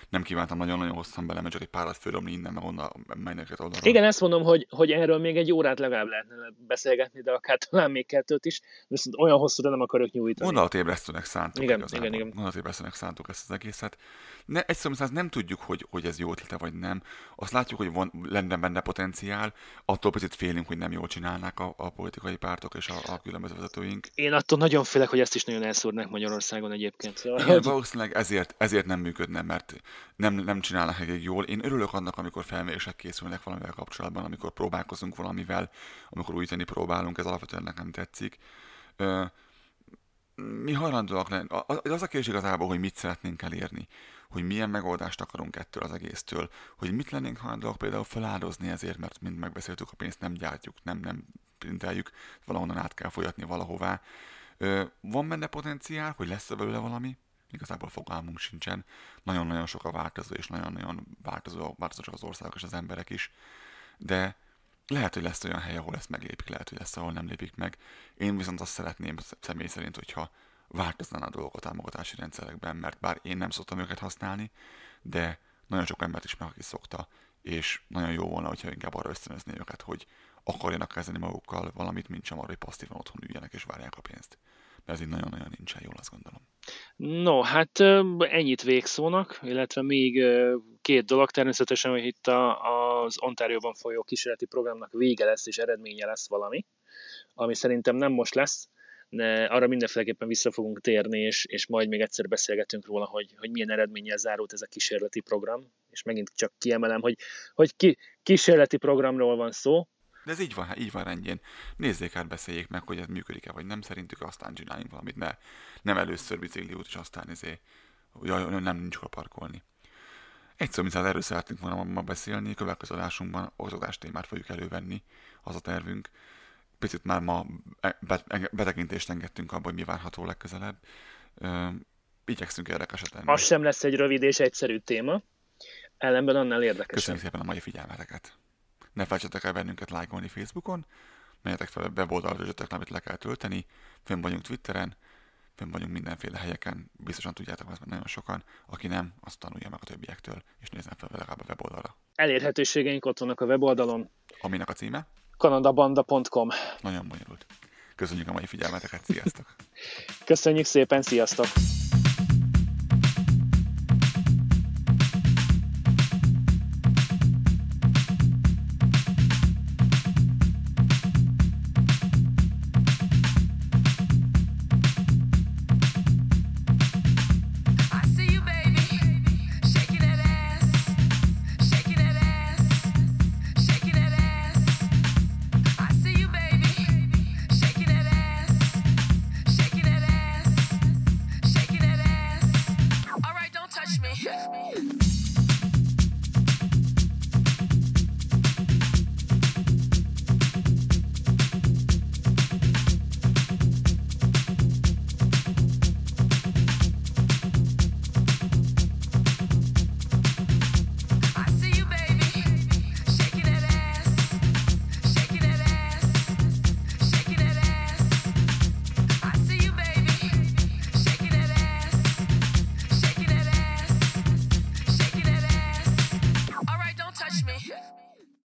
nem kívántam nagyon-nagyon hosszan bele, mert csak egy párat fölömni innen, meg onnan mennek oldalra. Igen, ezt mondom, hogy, hogy erről még egy órát legalább lehetne beszélgetni, de akár talán még kettőt is, viszont olyan hosszúra nem akarok nyújtani. Gondolatébresztőnek szántuk igen, igazából. igen, igen. Gondolatébresztőnek szántuk ezt az egészet. Ne, egy szó nem tudjuk, hogy, hogy ez jó ötlete vagy nem. Azt látjuk, hogy van, lenne benne potenciál, attól picit félünk, hogy nem jól csinálnák a, a politikai pártok és a, a különböző vezetőink. Én attól nagyon félek, hogy ezt is nagyon elszúrnak Magyarországon egyébként. Szóval, Igen, valószínűleg ezért, ezért nem működne, mert nem, nem csinálnak elég jól. Én örülök annak, amikor felmérések készülnek valamivel kapcsolatban, amikor próbálkozunk valamivel, amikor újítani próbálunk, ez alapvetően nekem tetszik. Ö, mi hajlandóak lenni? Az a kérdés igazából, hogy mit szeretnénk elérni, hogy milyen megoldást akarunk ettől az egésztől, hogy mit lennénk hajlandóak például feláldozni ezért, mert mind megbeszéltük, a pénzt nem gyártjuk, nem, nem printeljük, valahonnan át kell folyatni valahová. Ö, van benne potenciál, hogy lesz belőle valami, igazából fogalmunk sincsen. Nagyon-nagyon sok a változó, és nagyon-nagyon változó, változóak az országok és az emberek is. De lehet, hogy lesz olyan hely, ahol ezt meglépik, lehet, hogy lesz, ahol nem lépik meg. Én viszont azt szeretném személy szerint, hogyha változnána a dolgok a támogatási rendszerekben, mert bár én nem szoktam őket használni, de nagyon sok embert ismerek, aki szokta, és nagyon jó volna, hogyha inkább arra ösztönözni őket, hogy akarjanak kezdeni magukkal valamit, mint sem arra, hogy passzívan otthon üljenek és várják a pénzt. Ez így nagyon-nagyon nincsen jól, azt gondolom. No, hát ennyit végszónak, illetve még két dolog. Természetesen, hogy itt az Ontárióban folyó kísérleti programnak vége lesz és eredménye lesz valami, ami szerintem nem most lesz, de arra mindenféleképpen vissza fogunk térni, és, és majd még egyszer beszélgetünk róla, hogy, hogy milyen eredménnyel zárult ez a kísérleti program, és megint csak kiemelem, hogy, hogy ki, kísérleti programról van szó, de ez így van, így van rendjén. Nézzék át, beszéljék meg, hogy ez működik-e, vagy nem szerintük, aztán csináljunk valamit. Ne, nem először út, és aztán izé, jaj, nem nincs hol parkolni. Egy szó, mint erről szeretnénk volna ma beszélni, következő adásunkban oktatás témát fogjuk elővenni, az a tervünk. Picit már ma betekintést engedtünk abba, hogy mi várható legközelebb. Igyekszünk érdekeset tenni. Az sem lesz egy rövid és egyszerű téma, ellenben annál érdekesebb. Köszönjük szépen a mai figyelmeteket! Ne felejtsetek el bennünket lájkolni Facebookon, menjetek fel a weboldalt, amit le kell tölteni, fönn vagyunk Twitteren, fönn vagyunk mindenféle helyeken, biztosan tudjátok, mert nagyon sokan, aki nem, azt tanulja meg a többiektől, és nézzen fel legalább a weboldalra. Elérhetőségeink ott vannak a weboldalon. Aminek a címe? kanadabanda.com Nagyon bonyolult. Köszönjük a mai figyelmeteket, sziasztok! [laughs] Köszönjük szépen, sziasztok!